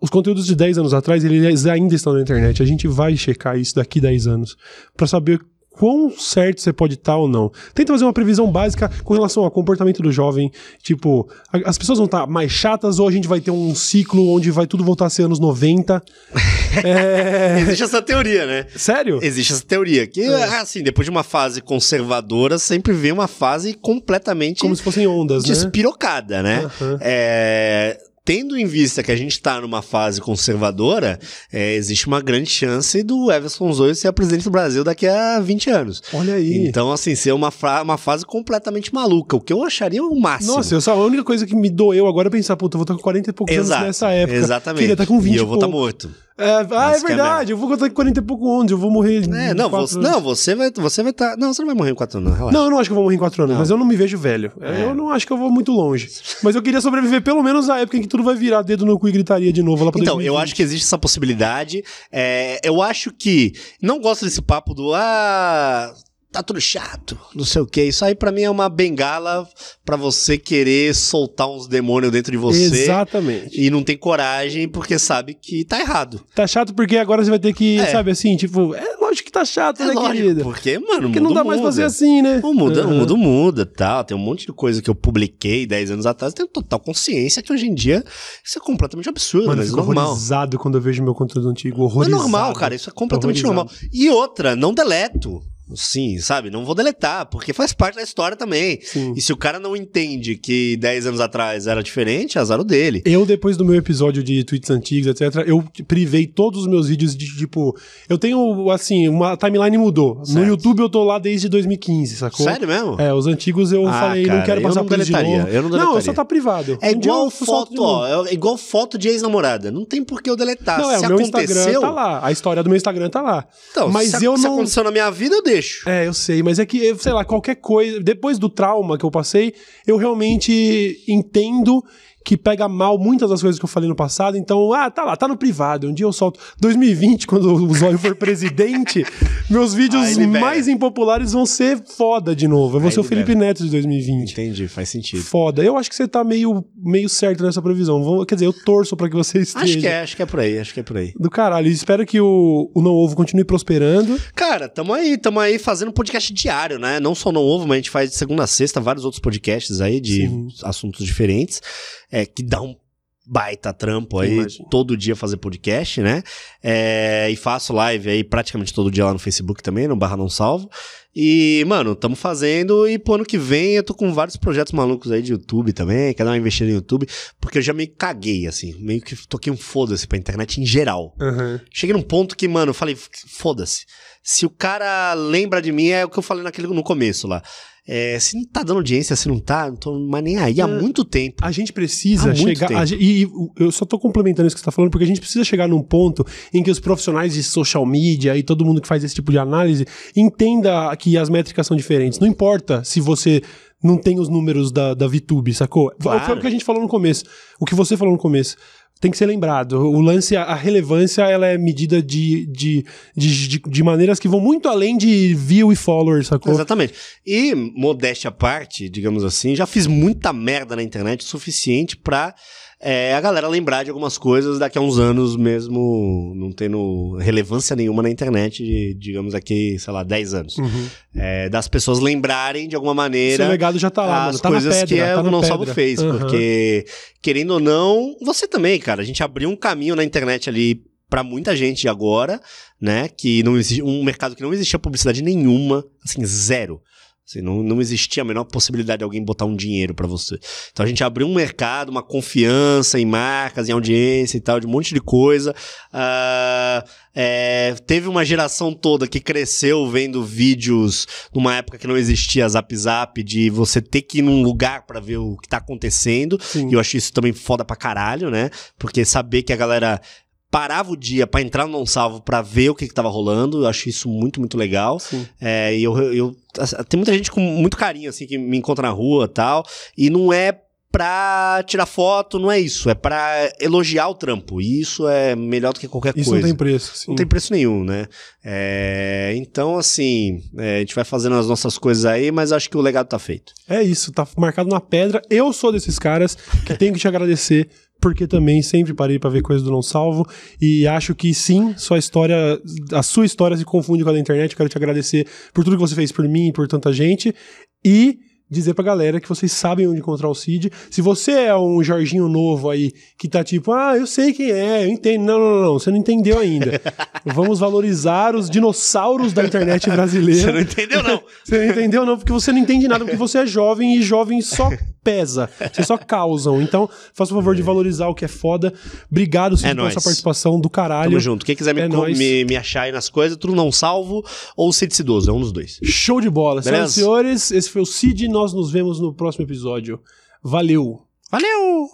Os conteúdos de 10 anos atrás, eles ainda estão na internet. A gente vai checar isso daqui 10 anos. Pra saber quão certo você pode estar ou não. Tenta fazer uma previsão básica com relação ao comportamento do jovem. Tipo, a- as pessoas vão estar mais chatas ou a gente vai ter um ciclo onde vai tudo voltar a ser anos 90. <laughs> é... Existe essa teoria, né? Sério? Existe essa teoria. Que, assim, depois de uma fase conservadora, sempre vem uma fase completamente Como se fossem ondas, né? despirocada, né? Aham. É, Tendo em vista que a gente tá numa fase conservadora, é, existe uma grande chance do Everson Zoio ser presidente do Brasil daqui a 20 anos. Olha aí. Então, assim, ser uma, uma fase completamente maluca, o que eu acharia o máximo. Nossa, eu só, a única coisa que me doeu agora é pensar, puta, eu vou estar com 40 e poucos anos Exato, nessa época. Exatamente. Queria estar com 20 e eu vou estar morto. É, ah, é é verdade, eu vou com 40 e pouco onde? Eu vou morrer. É, não, você, anos. não, você vai você vai estar. não, você não vai morrer em 4 anos, relaxa. Não, eu não acho que eu vou morrer em 4 anos, Não. mas eu não me vejo velho. É. Eu não acho que eu vou muito longe. Mas eu queria sobreviver pelo menos à época em que tudo vai virar dedo no cu e gritaria de novo lá pra Então, 2020. eu acho que existe essa possibilidade. É, eu acho que. Não gosto desse papo do. Ah. Tá tudo chato, não sei o que. Isso aí pra mim é uma bengala pra você querer soltar uns demônios dentro de você. Exatamente. E não tem coragem porque sabe que tá errado. Tá chato porque agora você vai ter que, É. sabe assim, tipo, é lógico que tá chato, É né, lógico, querida? porque, mano, Porque não dá mais muda. fazer assim, né? O mundo, o Aham. mundo muda, tal. Tem um monte de coisa que eu publiquei 10 anos atrás. Eu tenho total consciência que hoje em dia isso é completamente absurdo, Mano, eu mas fico normal. horrorizado quando eu vejo meu conteúdo antigo, É horrorizado. normal, cara. Isso é completamente normal. E outra, não deleto. Sim, sabe? Não vou deletar, porque faz parte da história também. Sim. E se o cara não entende que 10 anos atrás era diferente, é azar o dele. Eu, depois do meu episódio de tweets antigos, etc., eu privei todos os meus vídeos de, tipo... Eu tenho, assim, uma timeline mudou. No Certo. YouTube eu tô lá desde 2015, sacou? Sério mesmo? É, os antigos eu Ah, falei, cara, não quero passar não por isso de deletaria, novo. eu não não, deletaria. só tá privado. É Um igual foto, ó. É igual foto de ex-namorada. Não tem por que eu deletar. Não, é, se o meu aconteceu. Instagram tá lá. A história do meu Instagram tá lá. Então, Mas se, eu se não- aconteceu na minha vida, eu deixo. É, eu sei, mas é que, sei lá, qualquer coisa. Depois do trauma que eu passei, eu realmente entendo que pega mal muitas das coisas que eu falei no passado. Então, ah, tá lá, tá no privado. Um dia eu solto. 2020, quando o Zóio for presidente, <laughs> meus vídeos mais impopulares vão ser foda de novo. Eu vou ser o. Felipe Neto de 2020. Entendi, faz sentido. Foda. Eu acho que você tá meio, meio certo nessa previsão. Vamos- quer dizer, eu torço pra que você esteja. Acho que é, acho que é por aí, acho que é por aí. Do caralho. Espero que o, o Não Ovo continue prosperando. Cara, tamo aí, tamo aí fazendo podcast diário, né? Não só no ovo, mas a gente faz de segunda a sexta vários outros podcasts aí de Sim. assuntos diferentes, é, que dá um baita trampo aí, Imagino. todo dia fazer podcast, né? É, e faço live aí praticamente todo dia lá no Facebook também, no Barra Não Salvo. E, mano, tamo fazendo e pro ano que vem eu tô com vários projetos malucos aí de YouTube também, quero dar uma investida no YouTube, porque eu já meio que caguei, assim, meio que toquei um foda-se pra internet em geral. Aham. Cheguei num ponto que, mano, eu falei, foda-se. Se o cara lembra de mim, é o que eu falei naquele, no começo lá. É, se não tá dando audiência, se não tá, não tô mais nem aí há É. muito tempo. A gente precisa Há chegar. a e, e eu só tô complementando isso que você tá falando, porque a gente precisa chegar num ponto em que os profissionais de social media e todo mundo que faz esse tipo de análise entenda que as métricas são diferentes. Não importa se você não tem os números da, da VTube, sacou? Claro. Foi o que a gente falou no começo. O que você falou no começo. Tem que ser lembrado. O lance, a, relevância, ela é medida de, de, de, de, de maneiras que vão muito além de view e followers, sacou? Exatamente. E, modéstia à parte, digamos assim, já fiz muita merda na internet o suficiente pra é, a galera lembrar de algumas coisas daqui a uns anos mesmo, não tendo relevância nenhuma na internet, de, digamos aqui, sei lá, 10 anos. Uhum. É, das pessoas lembrarem de alguma maneira Seu legado já tá lá, as mano. Tá coisas pedra, que é tá o Não pedra. Salvo fez. Aham. Porque, querendo ou não, você também, cara. A gente abriu um caminho na internet ali pra muita gente agora, né? Que não existe. Um mercado que não existia publicidade nenhuma, assim, zero. Assim, não, não existia a menor possibilidade de alguém botar um dinheiro para você. Então a gente abriu um mercado, uma confiança em marcas, em audiência e tal, de um monte de coisa. Uh, é, teve uma geração toda que cresceu vendo vídeos numa época que não existia Zap Zap, de você ter que ir num lugar para ver o que tá acontecendo. Sim. E eu acho isso também foda pra caralho, né? Porque saber que a galera parava o dia para entrar no não salvo para ver o que, que tava rolando. Eu acho isso muito, muito legal. É, e eu, eu, tem muita gente com muito carinho, assim, que me encontra na rua tal. E não é pra tirar foto, não é isso. É pra elogiar o trampo. E isso é melhor do que qualquer isso coisa. Isso não tem preço. Sim. Não tem preço nenhum, né? É, então, assim, é, a gente vai fazendo as nossas coisas aí, mas acho que o legado tá feito. É isso, tá marcado na pedra. Eu sou desses caras que tenho que te agradecer porque também sempre parei para ver coisas do Não Salvo e acho que sim, sua história, a sua história se confunde com a da internet. quero te agradecer por tudo que você fez por mim e por tanta gente e dizer pra galera que vocês sabem onde encontrar o Cid. Se você é um Jorginho novo aí que tá tipo, ah, eu sei quem é, eu entendo. Não, não, não, você não entendeu ainda. <laughs> Vamos valorizar os dinossauros da internet brasileira. Você não entendeu, não. <laughs> você não entendeu, não, porque você não entende nada, porque você é jovem e jovem só pesa. Vocês só causam. Então, faça o favor de valorizar o que é foda. Obrigado, Cid, é pela sua participação do caralho. Tamo junto. Quem quiser me, é me, me, achar aí nas coisas, tudo não salvo ou Cid Cidoso, é um dos dois. Show de bola. Beleza? Senhoras e senhores, esse foi o Cid. Nós nos vemos no próximo episódio. Valeu! Valeu!